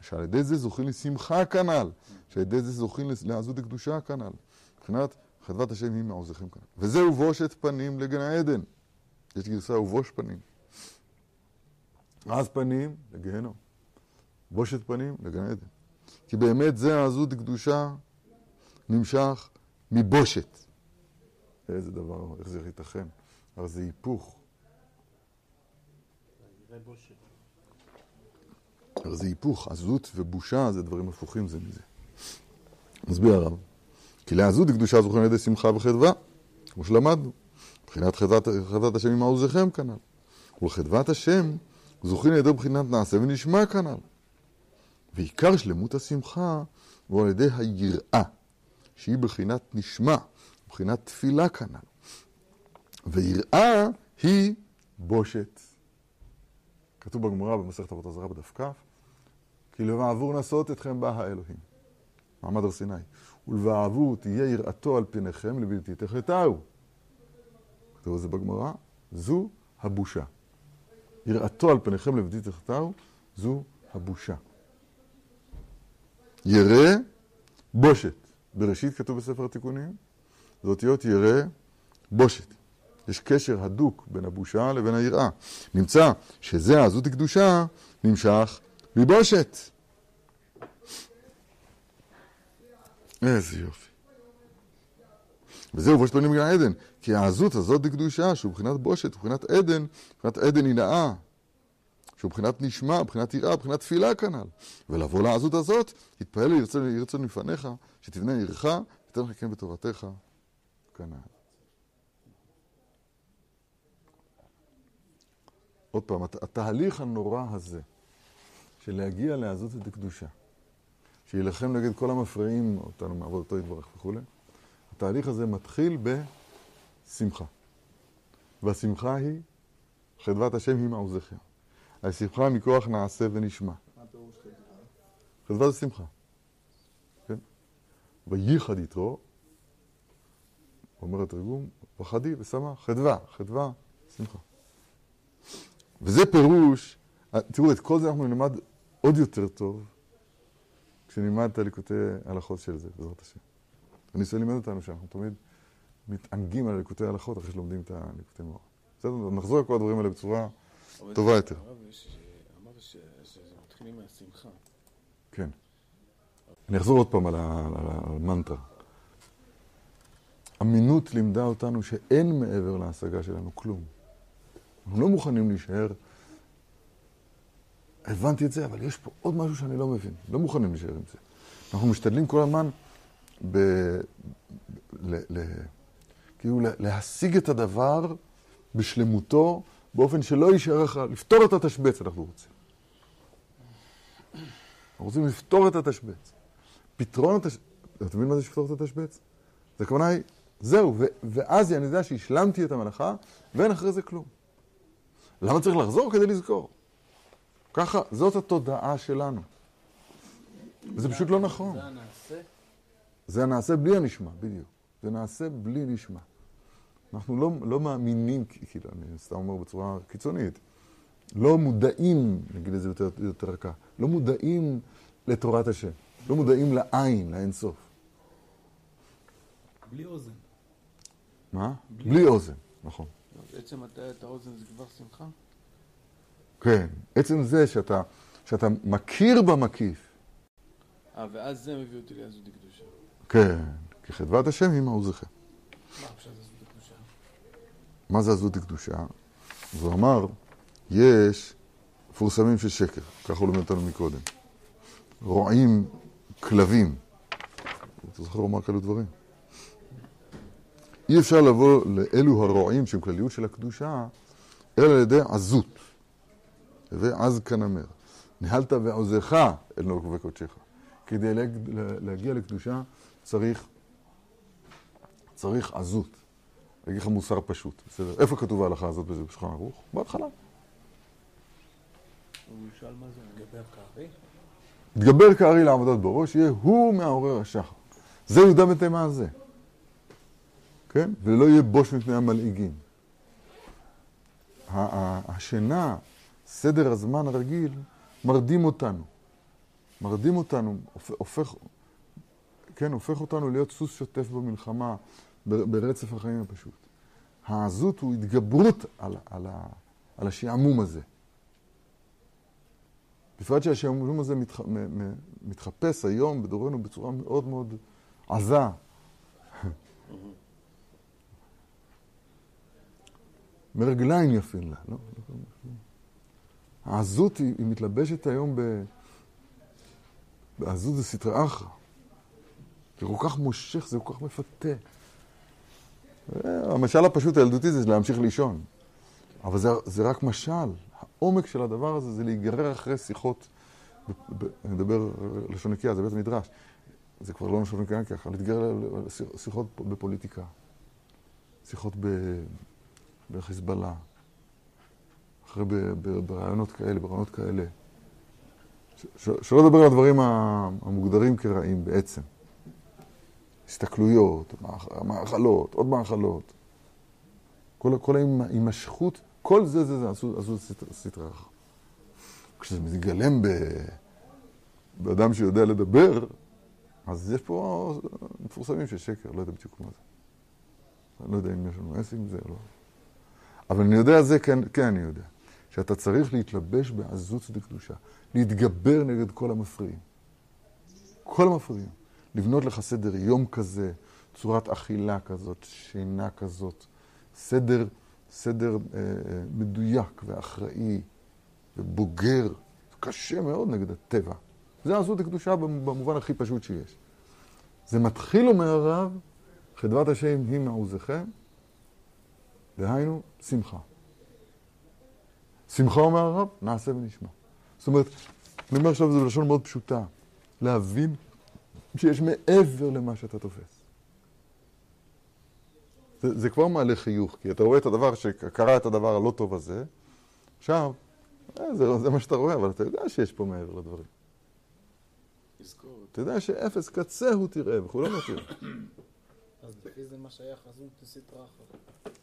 שעל ידי זה זוכים לשמחה כנ"ל, שעל ידי זה זוכים לעזות הקדושה כנ"ל. מבחינת חדבת השם היא מעוזכם כנ"ל. וזהו בושת פנים לגן העדן. יש גרסה ובוש פנים. אז פנים לגיהנום. בושת פנים לגן עדן. כי באמת זה העזות קדושה נמשך מבושת. איזה דבר, איך זה ייתכן? הרי זה היפוך. הרי זה היפוך, עזות ובושה זה דברים הפוכים זה מזה. מסביר הרב, כי לעזות דקדושה זוכים על ידי שמחה וחדווה, כמו שלמדנו. מבחינת חדוות, חדוות השם עם עוזכם כנ"ל. ולחדוות השם זוכים על ידי בחינת נעשה ונשמע כנ"ל. ועיקר שלמות השמחה הוא על ידי היראה, שהיא בחינת נשמע, בחינת תפילה כנ"ל. ויראה היא בושת. כתוב בגמרא במסכת אבות עזרא בדף כ, כי לבעבור נשאות אתכם בא האלוהים. מעמד הר סיני. ולבעבור תהיה יראתו על פניכם לבלתי תחטאו. כתוב את זה בגמרא, זו הבושה. יראתו על פניכם לבלתי תחטאו, זו הבושה. ירא בושת. בראשית כתוב בספר התיקונים, זה אותיות ירא בושת. יש קשר הדוק בין הבושה לבין היראה. נמצא שזה העזות הקדושה נמשך מבושת. איזה יופי. וזהו בושת בנים בגן עדן, כי העזות הזאת דקדושה, שהוא מבחינת בושת, מבחינת עדן, מבחינת עדן היא נאה, שהוא מבחינת נשמע, מבחינת יראה, מבחינת תפילה כנ"ל. ולבוא לעזות הזאת, יתפעל ירצון מפניך, שתבנה עירך, ותן לך כן בטובתך כנ"ל. עוד פעם, הת- התהליך הנורא הזה, של להגיע לעזות את הקדושה, שיילחם נגד כל המפריעים אותנו מעבודתו יתברך וכולי, התהליך הזה מתחיל בשמחה. והשמחה היא, חדוות השם היא מעוזכם. השמחה מכוח נעשה ונשמע. מה פירוש חדווה? חדווה זה שמחה. כן? וייחד איתו, אומר התרגום, וחדי ושמח, חדווה, חדווה, שמחה. וזה פירוש, תראו, את כל זה אנחנו נלמד עוד יותר טוב כשנלמד את הליקוטי הלכות של זה, בעזרת השם. אני רוצה ללמד אותנו שאנחנו תמיד מתענגים על הליקוטי הלכות אחרי שלומדים את הליקוטי מאור. בסדר? נחזור על כל הדברים האלה בצורה טובה יותר. אמרת ש- שזה מתחילים מהשמחה. כן. אני אחזור עוד פעם על המנטרה. אמינות לימדה אותנו שאין מעבר להשגה שלנו כלום. אנחנו לא מוכנים להישאר, הבנתי את זה, אבל יש פה עוד משהו שאני לא מבין. לא מוכנים להישאר עם זה. אנחנו משתדלים כל הזמן ב... ל... ל... כאילו לה- להשיג את הדבר בשלמותו, באופן שלא יישאר לך, לפתור את התשבץ אנחנו רוצים. אנחנו רוצים לפתור את התשבץ. פתרון התשבץ, אתה מבין מה זה לפתור את התשבץ? זה הכוונה היא, זהו, ו- ואז אני יודע שהשלמתי את המלאכה, ואין אחרי זה כלום. למה צריך לחזור? כדי לזכור. ככה, זאת התודעה שלנו. וזה פשוט לא נכון. זה הנעשה. זה נעשה בלי הנשמע, בדיוק. זה נעשה בלי נשמע. אנחנו לא, לא מאמינים, כאילו, אני סתם אומר בצורה קיצונית, לא מודעים, נגיד את זה יותר, יותר רכה, לא מודעים לתורת השם, לא מודעים לעין, לאינסוף. בלי אוזן. מה? בלי אוזן, נכון. אז עצם הטיית האוזן זה כבר שמחה? כן, עצם זה שאתה, שאתה מכיר במקיף, אה, ואז זה מביא אותי לעזות הקדושה. כן, כי חדוות השם היא מעוזכם. מה עכשיו זה זו קדושה? מה זה עזות הקדושה? אז הוא אמר, יש מפורסמים של שקר, ככה הוא לימד אותנו מקודם. רועים כלבים. אתה זוכר לומר כאלו דברים? אי אפשר לבוא לאלו הרועים שהם כלליות של הקדושה, אלא על ידי עזות. ועז כנמר. ניהלת ועוזך אל נוק וקודשך. כדי להג- להגיע לקדושה צריך, צריך עזות. אני אגיד לך מוסר פשוט, בסדר? איפה כתוב ההלכה הזאת בזה בשולחן ערוך? בהתחלה. הוא ישאל מה זה. גבר כארי? יתגבר כארי לעבודת בראש, יהיה הוא מעורר השחר. זה יהודה בתימה הזה. כן? ולא יהיה בוש מפני המלעיגים. השינה, סדר הזמן הרגיל, מרדים אותנו. מרדים אותנו, הופ- הופך, כן, הופך אותנו להיות סוס שוטף במלחמה, ברצף החיים הפשוט. העזות הוא התגברות על, על, על השעמום הזה. בפרט שהשעמום הזה מתח... מ- מ- מתחפש היום בדורנו בצורה מאוד מאוד עזה. מרגליים יפים לה, לא? העזות היא, היא מתלבשת היום ב... העזות זה סטרא אחרא. זה כל כך מושך, זה כל כך מפתה. המשל הפשוט הילדותי זה להמשיך לישון. אבל זה, זה רק משל. העומק של הדבר הזה זה להיגרר אחרי שיחות, ב, ב, אני מדבר לשון נקייה, זה בית המדרש. זה כבר לא לשון נקייה ככה, להתגרר לשיחות בפוליטיקה, שיחות ב, בחיזבאללה, אחרי ברעיונות כאלה, ברעיונות כאלה. שלא לדבר על הדברים המוגדרים כרעים בעצם. הסתכלויות, מאכלות, עוד מאכלות. כל, ההימשכות, כל זה, זה, זה, עשו, אחת. כשזה מתגלם באדם שיודע לדבר, אז יש פה מפורסמים של שקר, לא יודע בדיוק מה זה. אני לא יודע אם יש לנו עסק עם זה או לא. אבל אני יודע זה, כן, כן אני יודע. שאתה צריך להתלבש בעזות דקדושה, להתגבר נגד כל המפריעים. כל המפריעים. לבנות לך סדר יום כזה, צורת אכילה כזאת, שינה כזאת, סדר, סדר אה, אה, מדויק ואחראי ובוגר. קשה מאוד נגד הטבע. זה עזות הקדושה במובן הכי פשוט שיש. זה מתחיל, אומר הרב, חדוות השם היא מעוזכם, דהיינו, שמחה. שמחה, אומר הרב, נעשה ונשמע. זאת אומרת, אני אומר עכשיו, זה בלשון מאוד פשוטה. להבין שיש מעבר למה שאתה תופס. זה, זה כבר מעלה חיוך, כי אתה רואה את הדבר, שקרה את הדבר הלא טוב הזה, עכשיו, אה, זה, זה מה שאתה רואה, אבל אתה יודע שיש פה מעבר לדברים. אתה יודע שאפס קצה הוא תראה, וכו' לא תראה. אז לפי זה מה שהיה חזות סטרא אחרת.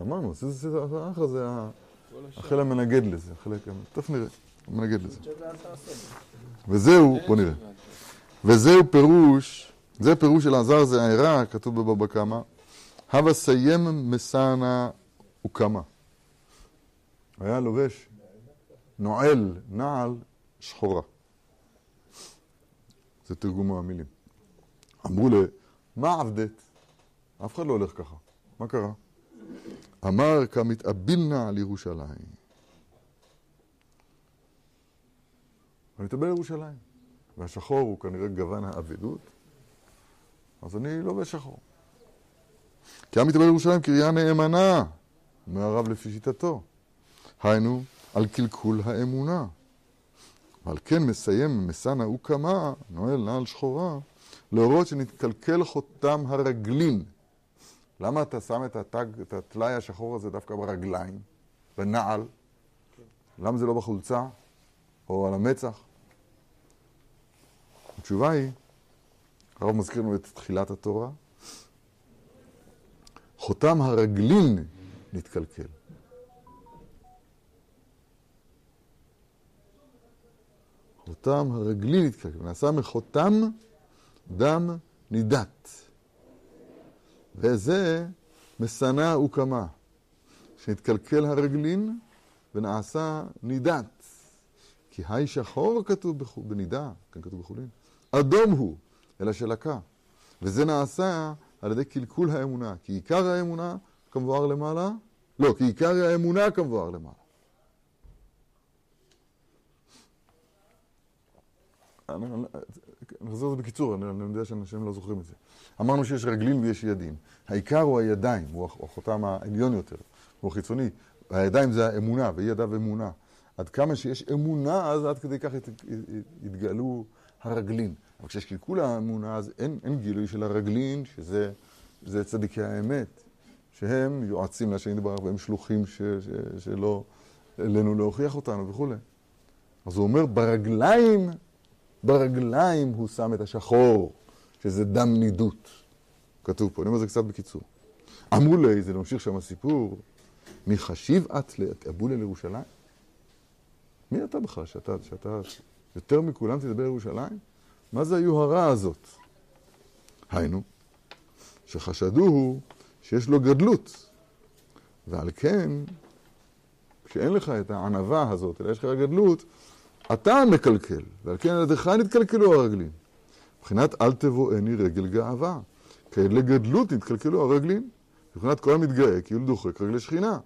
אמרנו, אחר זה החלק המנגד לזה, החלק, תכף נראה, המנגד לזה. וזהו, בוא נראה. וזהו פירוש, זה פירוש של עזר זה הערה, כתוב בבבא קמא, הווה סיים מסנה וקמה. היה לובש נועל, נעל, שחורה. זה תרגום המילים. אמרו לה, מה עבדת? אף אחד לא הולך ככה. מה קרה? אמר כמתאבילנה על ירושלים. אני מתאבל לירושלים. והשחור הוא כנראה גוון האבדות, אז אני לא שחור. כי עם מתאבל לירושלים קריאה נאמנה, אומר הרב לפי שיטתו. היינו, על קלקול האמונה. ועל כן מסיים מסנה וקמה, נועל נעל שחורה, להורות שנתקלקל חותם הרגלין. למה אתה שם את התג, את הטלאי השחור הזה דווקא ברגליים, בנעל? למה זה לא בחולצה או על המצח? התשובה היא, הרב מזכיר לנו את תחילת התורה, חותם הרגלין נתקלקל. חותם הרגלין נתקלקל, נעשה מחותם דם נידת. וזה משנא וקמה, שנתקלקל הרגלין ונעשה נידת. כי היי שחור כתוב בנידה, כאן כתוב בחולין. אדום הוא, אלא שלקה. וזה נעשה על ידי קלקול האמונה. כי עיקר האמונה כמבואר למעלה, לא, כי עיקר האמונה כמבואר למעלה. אני אחזור את זה בקיצור, אני, אני יודע שאנשים לא זוכרים את זה. אמרנו שיש רגלים ויש ידים. העיקר הוא הידיים, הוא החותם העליון יותר, הוא החיצוני. הידיים זה האמונה, ויהי ידיו אמונה. עד כמה שיש אמונה, אז עד כדי כך יתגלו הרגלין. אבל כשיש קלקול האמונה, אז אין, אין גילוי של הרגלין, שזה צדיקי האמת, שהם יועצים להשם יתברך, והם שלוחים ש, ש, שלא עלינו להוכיח אותנו וכולי. אז הוא אומר, ברגליים, ברגליים הוא שם את השחור, שזה דם נידות. כתוב פה, אני אומר זה קצת בקיצור. אמרו לי, זה ממשיך שם הסיפור, מי חשיב את לאבולה לירושלים? מי אתה בכלל, שאתה, שאתה יותר מכולם תדבר ירושלים? מה זה היוהרה הזאת? היינו, שחשדוהו שיש לו גדלות, ועל כן, כשאין לך את הענווה הזאת, אלא יש לך גדלות, אתה מקלקל, ועל כן על ידך נתקלקלו הרגלים. מבחינת אל תבואני רגל גאווה, כאלה לגדלות נתקלקלו הרגלים. מבחינת כל המתגאה כאילו דוחק רגלי שכינה.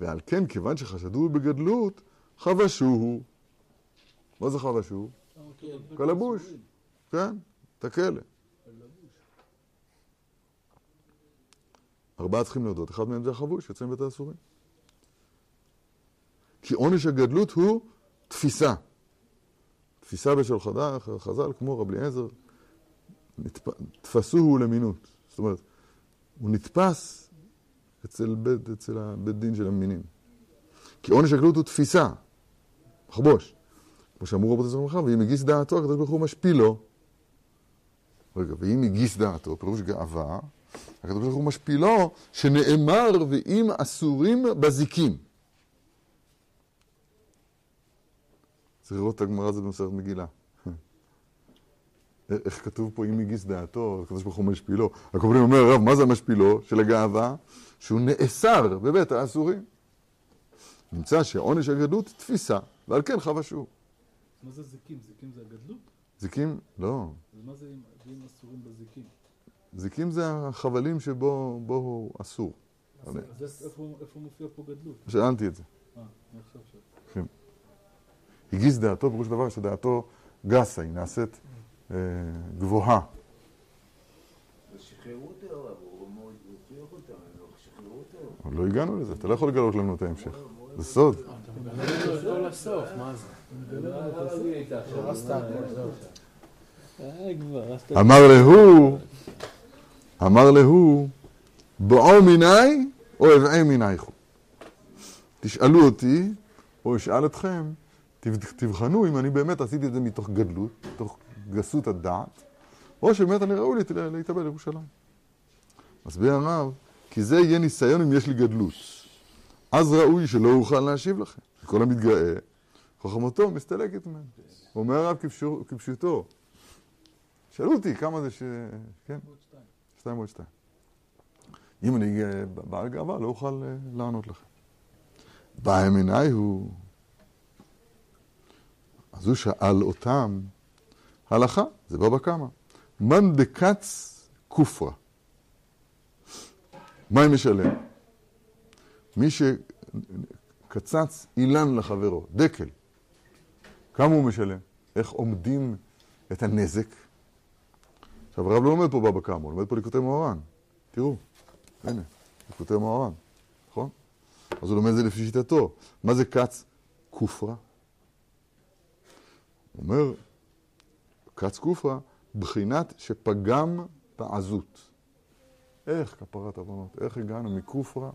ועל כן, כיוון שחשדוהו בגדלות, חבשוהו. מה זה חבשוהו? כלבוש. כן, את הכלא. ארבעה צריכים להודות, אחד מהם זה החבוש, יוצא מבית האסורים. כי עונש הגדלות הוא תפיסה. תפיסה בשל חז"ל, חז"ל כמו רב אליעזר. תפסוהו למינות. זאת אומרת, הוא נתפס אצל בית, אצל הבית דין של המינים. כי עונש הגדלות הוא תפיסה, מחבוש. כמו שאמרו רבות ישראל מחר, ואם הגיס דעתו, הקדוש ברוך הוא משפילו. רגע, ואם הגיס דעתו, פירוש גאווה, הקדוש ברוך הוא משפילו, שנאמר ואם אסורים בזיקים. צריך לראות את הגמרא הזאת במסכת מגילה. איך כתוב פה אם הגיס דעתו, הקדוש ברוך הוא משפילו. הקובלים אומר, הרב, מה זה המשפילו של הגאווה? שהוא נאסר בבית האסורים. נמצא שעונש הגדלות תפיסה, ועל כן חבשו. מה זה זיקים? זיקים זה הגדלות? זיקים? לא. אז מה זה אם אסורים בזיקים? זיקים זה החבלים שבו בו הוא אסור. אז איפה- מופיע פה גדלות? שאלתי את זה. אה, אני עכשיו שואל. הגיס דעתו, פירוש דבר שדעתו גסה, היא נעשית אה, גבוהה. הם לא. עוד לא הגענו לזה, אתה לא יכול לגלות לנו את ההמשך. זה סוד. לא זה? לא אז אתה... אמר להוא, אמר להוא, בואו מיני או אבעה מינייכו. תשאלו אותי, או אשאל אתכם, תבחנו אם אני באמת עשיתי את זה מתוך גדלות, מתוך גסות הדעת, או שבאמת אני ראוי להת- להתאבל לירושלים. מסביר הרב, כי זה יהיה ניסיון אם יש לי גדלות. אז ראוי שלא אוכל להשיב לכם. כל המתגאה, חוכמתו מסתלקת ממנו. אומר הרב כפשו- כפשוטו. שאלו אותי כמה זה ש... כן? שתיים. עוד שתיים. אם אני אה, בעל גאווה, לא אוכל אה, לענות לכם. בא ימיני הוא... אז הוא שאל אותם, הלכה, זה בבא קמא. מאן דקץ כופרה. מה היא משלם? מי שקצץ אילן לחברו, דקל. כמה הוא משלם? איך עומדים את הנזק? עכשיו, הרב לא לומד פה בבא קמא, הוא לומד פה ליקוטי מוהר"ן. תראו, הנה, ליקוטי מוהר"ן, נכון? אז הוא לומד את זה לפי שיטתו. מה זה כץ כופרה? אומר, כץ כופרה, בחינת שפגם בעזות. איך כפרת עוונות? איך הגענו מכופרה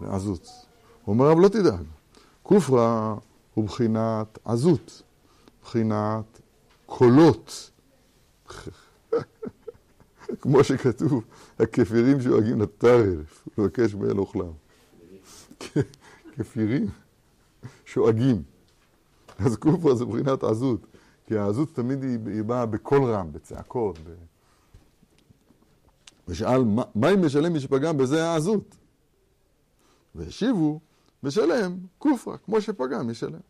לעזות? הוא אומר, אבל לא תדאג. כופרה הוא בחינת עזות, בחינת קולות. כמו שכתוב, הכפירים שואגים לטרף, לבקש מאל אוכלם. כפירים שואגים. אז כופרה זה בחינת עזות, כי העזות תמיד היא, היא באה בקול רם, בצעקות. ב... ושאל, מה, אם משלם מי שפגם בזה העזות? והשיבו, משלם כופרה, כמו שפגם ישלם.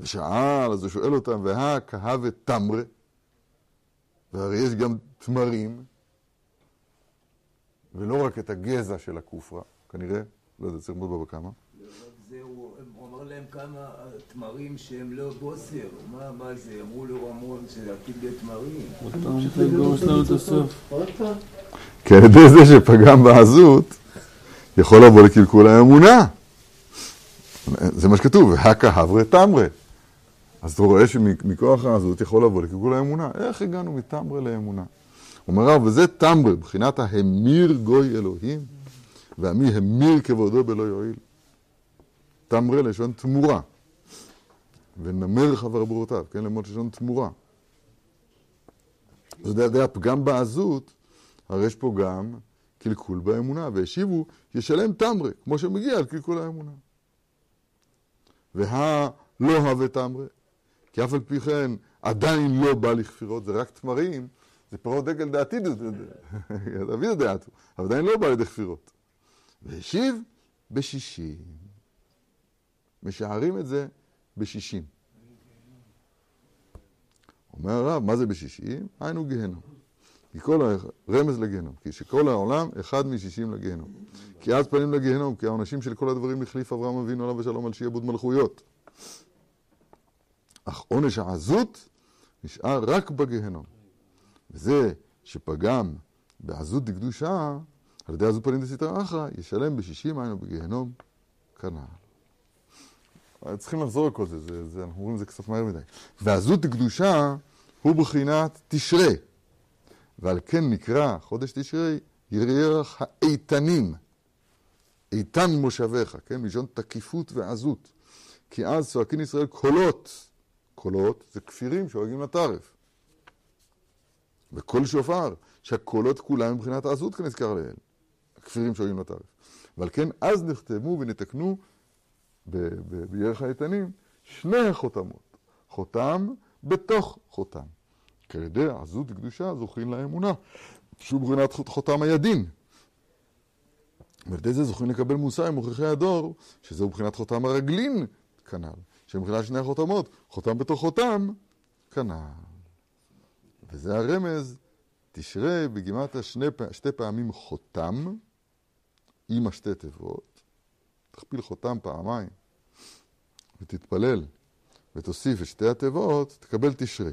ושאל, אז הוא שואל אותם, והא כהווה תמרה, והרי יש גם תמרים, ולא רק את הגזע של הכופרה, כנראה, לא יודע, צריך ללמוד בבא כמה. זה, הוא הוא אמר להם כמה תמרים שהם לא בוסר. מה, מה זה? אמרו לו רמון שלהקים. עוד פעם, את הסוף. עוד פעם? כי על ידי זה שפגם בעזות, יכול לבוא לקלקול האמונה. זה מה שכתוב, והכה הברא תמרה. אז אתה רואה שמכוח העזות יכול לבוא לקלקול האמונה. איך הגענו מתמרה לאמונה? אומר הרב, וזה תמרה, מבחינת ההמיר גוי אלוהים, ועמי המיר כבודו בלא יועיל. תמרה לשון תמורה, ונמר חבר ברותיו, כן, למרות לשון תמורה. אז יודע, פגם בעזות, הרי יש פה גם קלקול באמונה, והשיבו, ישלם תמרה, כמו שמגיע על קלקול האמונה. והא לא הווה תמרה, כי אף על פי כן עדיין לא בא לכפירות, זה רק תמרים, זה פירות דגל דעתיד, דוד דעתו, אבל עדיין לא בא לידי כפירות. והשיב בשישים. משערים את זה בשישים. אומר הרב, מה זה בשישים? היינו גיהנום. כי כל הרמז לגיהנום, כי שכל העולם אחד משישים לגיהנום. כי אז פנים לגיהנום, כי העונשים של כל הדברים החליף אברהם אבינו עליו השלום על שיעבוד מלכויות. אך עונש העזות נשאר רק בגיהנום. וזה שפגם בעזות דקדושה, על ידי עזות פנים דסתרא אחרא, ישלם בשישים היינו בגיהנום כנ"ל. צריכים לחזור על כל זה, זה, זה, אנחנו את זה קצת מהר מדי. ועזות דקדושה הוא בחינת תשרי, ועל כן נקרא חודש תשרי ירח האיתנים. איתן מושביך, כן? מלשון תקיפות ועזות. כי אז צועקים ישראל קולות. קולות זה כפירים שהורגים לטרף. וקול שופר, שהקולות כולם מבחינת עזות כנזכר לעיל. הכפירים שהורגים לטרף. ועל כן אז נחתמו ונתקנו בירך האיתנים שני החותמות. חותם בתוך חותם. כי על ידי עזות וקדושה זוכים לאמונה, שהוא מבחינת חותם הידין. ועל ידי זה זוכים לקבל מושא עם מוכיחי הדור, שזהו מבחינת חותם הרגלין כנ"ל, שמבחינת שני החותמות, חותם בתוך חותם, כנ"ל. וזה הרמז, תשרה בגימטה שתי פעמים חותם, עם השתי תיבות, תכפיל חותם פעמיים, ותתפלל, ותוסיף את שתי התיבות, תקבל תשרי.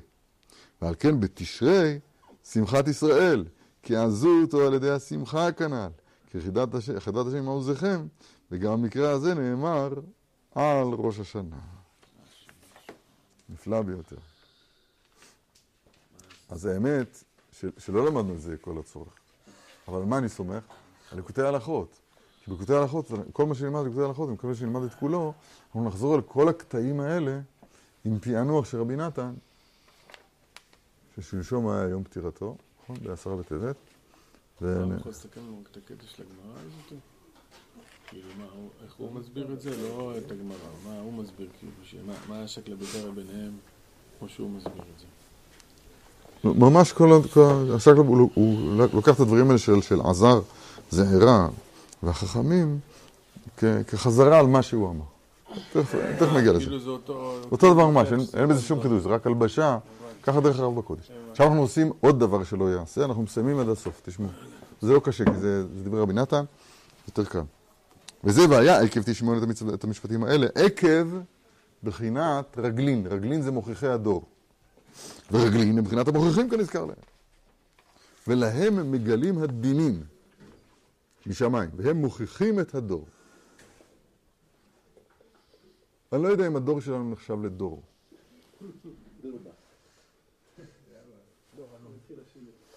ועל כן בתשרי, שמחת ישראל, כי עזות הוא על ידי השמחה כנ"ל. כי יחידת השם, יחידת השם מעוזכם, וגם המקרה הזה נאמר על ראש השנה. נפלא ביותר. אז האמת, ש, שלא למדנו את זה כל הצורך. אבל מה אני סומך? על ליקוטי ההלכות. בליקוטי ההלכות, כל מה שנלמד בליקוטי ההלכות, אני מקווה שנלמד את כולו, אנחנו נחזור על כל הקטעים האלה עם פענוח של רבי נתן, ששלשום היה יום פטירתו, נכון? בעשרה בטבת. ו... אני יכול להסתכל לנו את הקטע של הגמרא הזאת? כאילו, מה, איך הוא מסביר את זה? לא את הגמרא, מה הוא מסביר, כאילו, מה השקלא בטרא ביניהם, כמו שהוא מסביר את זה. ממש כל, ה- כל ה- השקלא, הוא, לוקח את הדברים האלה של, של עזר, זעירה, והחכמים, כחזרה על מה שהוא אמר. תכף נגיע לזה. כאילו אותו... דבר ממש, אין, אין בזה שום חידוש, רק הלבשה, ככה דרך הרב בקודש. עכשיו אנחנו עושים עוד דבר שלא יעשה, אנחנו מסיימים עד הסוף, תשמעו. זה לא קשה, כי זה, דברי רבי נתן, זה יותר קל. וזה והיה עקב תשמעון את, המשפטים האלה, עקב בחינת רגלין, רגלין זה מוכיחי הדור. ורגלין הם בחינת המוכיחים כנזכר להם. ולהם הם מגלים הדינים משמיים, והם מוכיחים את הדור. אני לא יודע אם הדור שלנו נחשב לדור.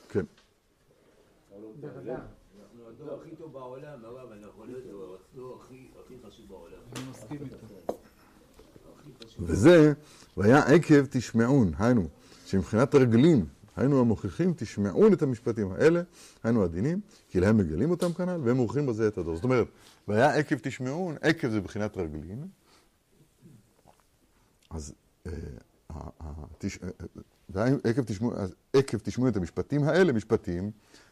כן. בוודאי. אנחנו הדור הכי טוב בעולם, הרב, אנחנו לא הדור הדור הכי הכי חשוב בעולם. אני מסכים איתך. וזה, והיה עקב תשמעון, היינו, שמבחינת הרגלים, היינו המוכיחים, תשמעון את המשפטים האלה, היינו הדינים, כי להם מגלים אותם כנ"ל, והם מוכיחים בזה את הדור. זאת אומרת, והיה עקב תשמעון, עקב זה בחינת רגלים, אז אה, אה, אה, עקב תשמעון את המשפטים האלה, משפטים,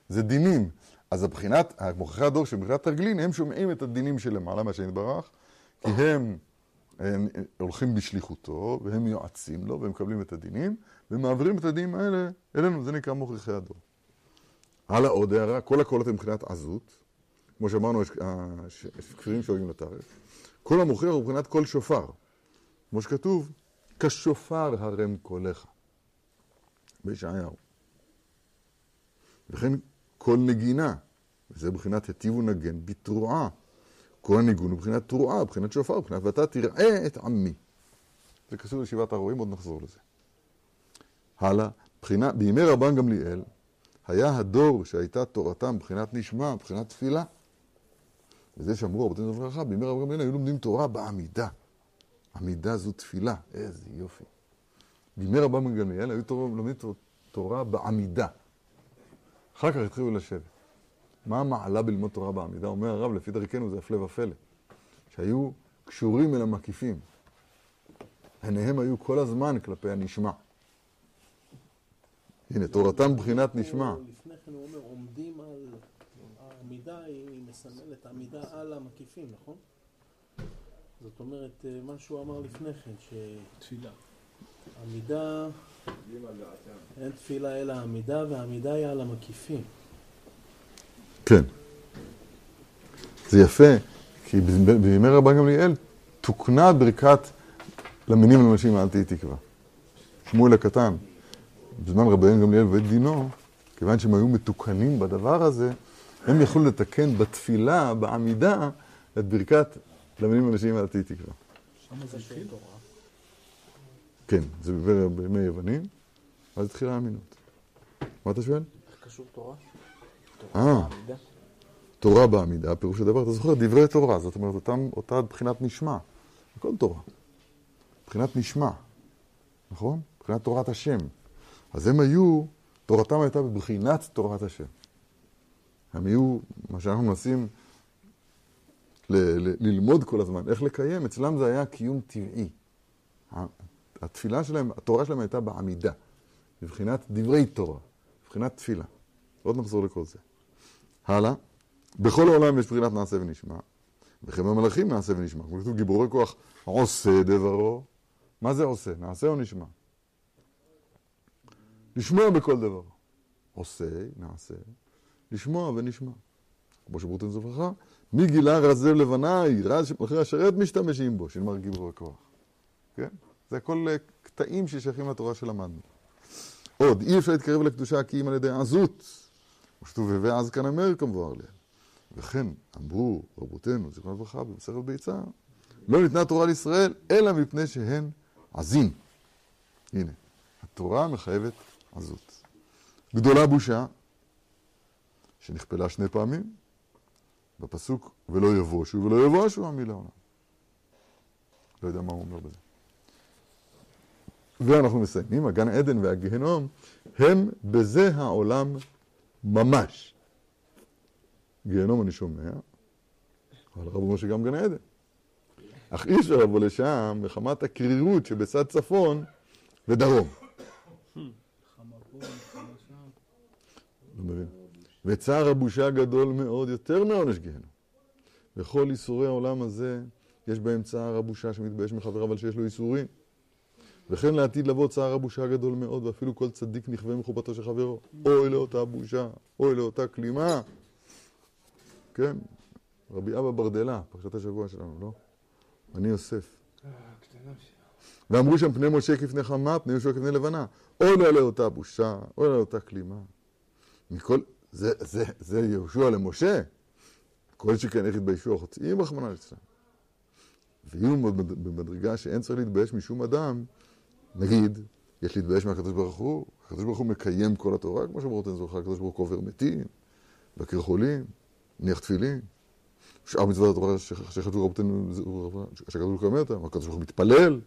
זה דינים. אז הבחינת, מוכיחי הדור שבחינת רגלין, הם שומעים את הדינים שלמעלה, מה שנתברך, כי הם הם הולכים בשליחותו, והם יועצים לו, והם מקבלים את הדינים, ומעבירים את הדינים האלה אלינו, זה נקרא מוכיחי הדור. הלאה עוד הערה, כל הקולות הם מבחינת עזות, כמו שאמרנו, יש אה, כפירים שהורגים לטרף. כל המוכיח הוא מבחינת קול שופר, כמו שכתוב, כשופר הרם קולך, בישעיהו. וכן קול נגינה, וזה מבחינת היטיבו נגן בתרועה. כל הניגון הוא מבחינת תרועה, מבחינת שופר, מבחינת ואתה תראה את עמי. זה קשור לישיבת הרועים, עוד נחזור לזה. הלאה, בחינה, בימי רבן גמליאל היה הדור שהייתה תורתם מבחינת נשמע, מבחינת תפילה. וזה שאמרו רבותינו לברכה, בימי רבן גמליאל היו לומדים תורה בעמידה. עמידה זו תפילה, איזה יופי. בימי רבן גמליאל היו תור- לומדים תור- תורה בעמידה. אחר כך התחילו לשבת. מה המעלה בלמוד תורה בעמידה? אומר הרב, לפי דרכנו זה הפלא ופלא. שהיו קשורים אל המקיפים. עיניהם היו כל הזמן כלפי הנשמע. הנה, תורתם מבחינת נשמע. לפני כן הוא אומר, עומדים על... העמידה היא מסמלת עמידה על המקיפים, נכון? זאת אומרת, אה, מה שהוא אמר לפני כן, תפילה. שעמידה, אין תפילה אלא עמידה, והעמידה היא על המקיפים. כן. זה יפה, כי ב- בימי רבן גמליאל תוקנה ברכת למינים ולנשים אל תהי תקווה. שמואל הקטן, בזמן רביהם גמליאל ובית דינו, כיוון שהם היו מתוקנים בדבר הזה, הם יכלו לתקן בתפילה, בעמידה, את ברכת למינים אנשים על עתיד תקווה. שם זה התחיל? כן, זה בימי יוונים, ואז התחילה האמינות. מה אתה שואל? איך קשור תורה? אה. תורה בעמידה, פירוש הדבר, אתה זוכר, דברי תורה, זאת אומרת, אותם, אותה בחינת נשמע. הכל תורה. בחינת נשמע, נכון? בחינת תורת השם. אז הם היו, תורתם הייתה בבחינת תורת השם. הם היו, מה שאנחנו מנסים ל- ל- ללמוד כל הזמן, איך לקיים, אצלם זה היה קיום טבעי. התפילה שלהם, התורה שלהם הייתה בעמידה, בבחינת דברי תורה, בבחינת תפילה. עוד נחזור לכל זה. הלאה. בכל העולם יש בחינת נעשה ונשמע, וכן במלאכים נעשה ונשמע. כמו כתוב גיבורי כוח עושה דברו. מה זה עושה? נעשה או נשמע? לשמוע בכל דבר. עושה, נעשה, לשמוע ונשמע. כמו שברוטן זוכרך, מי גילה רז לב לבנאי, רז שמלכי השרת משתמשים בו, שנאמר גיבורי כוח. כן? זה הכל אה, קטעים ששייכים לתורה שלמדנו. עוד, אי אפשר להתקרב לקדושה כי אם על ידי עזות. וכתוב הווה אז כאן אמר כמבואר לעיל. וכן אמרו רבותינו, זיכרונו לברכה, במסכת ביצה, לא ניתנה תורה לישראל, אלא מפני שהן עזין. הנה, התורה מחייבת עזות. גדולה בושה, שנכפלה שני פעמים, בפסוק, ולא יבושו ולא יבושו עמי לעולם. לא יודע מה הוא אומר בזה. ואנחנו מסיימים, הגן עדן והגיהנום, הם בזה העולם ממש. גיהנום אני שומע, אבל הרב אומר שגם גן עדן. אך אי אפשר לבוא לשם מחמת הקרירות שבצד צפון ודרום. חמה פה, חמה שם. לא מבין. וצער הבושה גדול מאוד, יותר מעונש גיהנום. וכל איסורי העולם הזה, יש בהם צער הבושה שמתבייש מחבריו על שיש לו איסורים. וכן לעתיד לבוא צער הבושה גדול מאוד, ואפילו כל צדיק נכווה מחובתו של חברו. אוי לאותה בושה, אוי לאותה כלימה. כן, רבי אבא ברדלה, פרשת השבוע שלנו, לא? אני יוסף. ואמרו שם פני משה כפני חמה, פני יהושע כפני לבנה. אוי לאותה בושה, אוי לאותה כלימה. מכל, זה, זה, זה יהושע למשה. כל שכן איך יתביישו החוטאים רחמנא ליצלן. ויהיו במד- במדרגה שאין צריך להתבייש משום אדם, נגיד, יש להתבייש מהקדוש ברוך הוא, הקדוש ברוך הוא מקיים כל התורה, כמו שאמרו אותנו זוכר, הקדוש ברוך הוא קובר מתים, בקר חולים, מניח תפילין. שאר מצוות התורה ש- שכתבו רבותינו, הוא אומר אותם, הקדוש ברוך הוא מתפלל.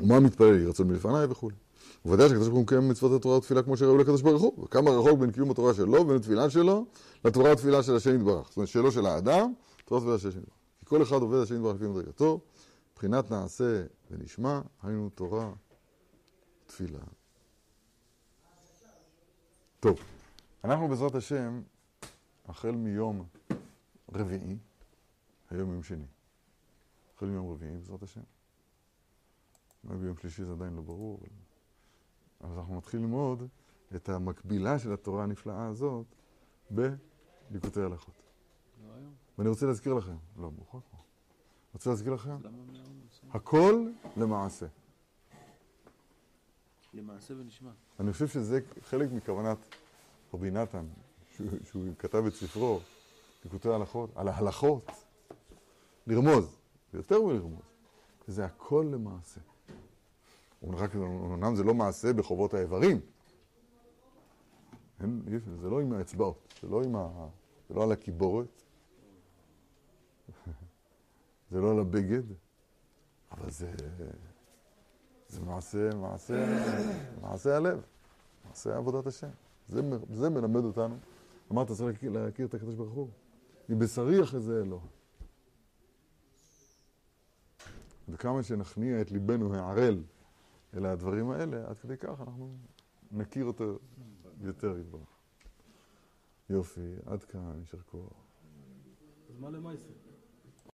ומה מתפלל? יהי רצון מלפניי וכולי. ובוודאי שהקדוש ברוך הוא מקיים מצוות התורה ותפילה כמו שראוי לקדוש ברוך הוא, וכמה רחוק בין קיום התורה שלו ובין התפילה שלו לתורה ותפילה של השם יתברך. זאת אומרת, שלו של האדם, תורה ותפילה של השם יתברך. כי כל אחד עובד השם יתברך לפי מדרגתו, מבחינת נעשה ונשמע, היינו תורה, תפילה. טוב, אנחנו בעזרת השם, החל מיום רביעי, היום יום שני, החל מיום רביעי בעזרת השם. אולי ביום שלישי זה עדיין לא ברור, אבל... אז אנחנו נתחיל ללמוד את המקבילה של התורה הנפלאה הזאת בליקוטי הלכות. לא. ואני רוצה להזכיר לכם, לא, מאוחר כבר. רוצה להזכיר לכם, מהיום? הכל למעשה. למעשה ונשמע. אני חושב שזה חלק מכוונת רבי נתן, שהוא, שהוא כתב את ספרו, ליקוטי ההלכות, על ההלכות, לרמוז, ויותר מלרמוז, שזה הכל למעשה. אומנם זה לא מעשה בחובות האיברים, אפשר, זה לא עם האצבעות, זה לא, עם ה, זה לא על הקיבורת, זה לא על הבגד, אבל זה, זה מעשה, מעשה, מעשה הלב, מעשה עבודת השם. זה, זה מלמד אותנו. אמרת, צריך להכיר, להכיר את הקדוש ברוך הוא. מבשרי זה אלוה. וכמה שנכניע את ליבנו הערל אל הדברים האלה, עד כדי כך אנחנו נכיר אותו יותר יתברך. יופי, עד כאן, יישר כוח. אז מה למעשה?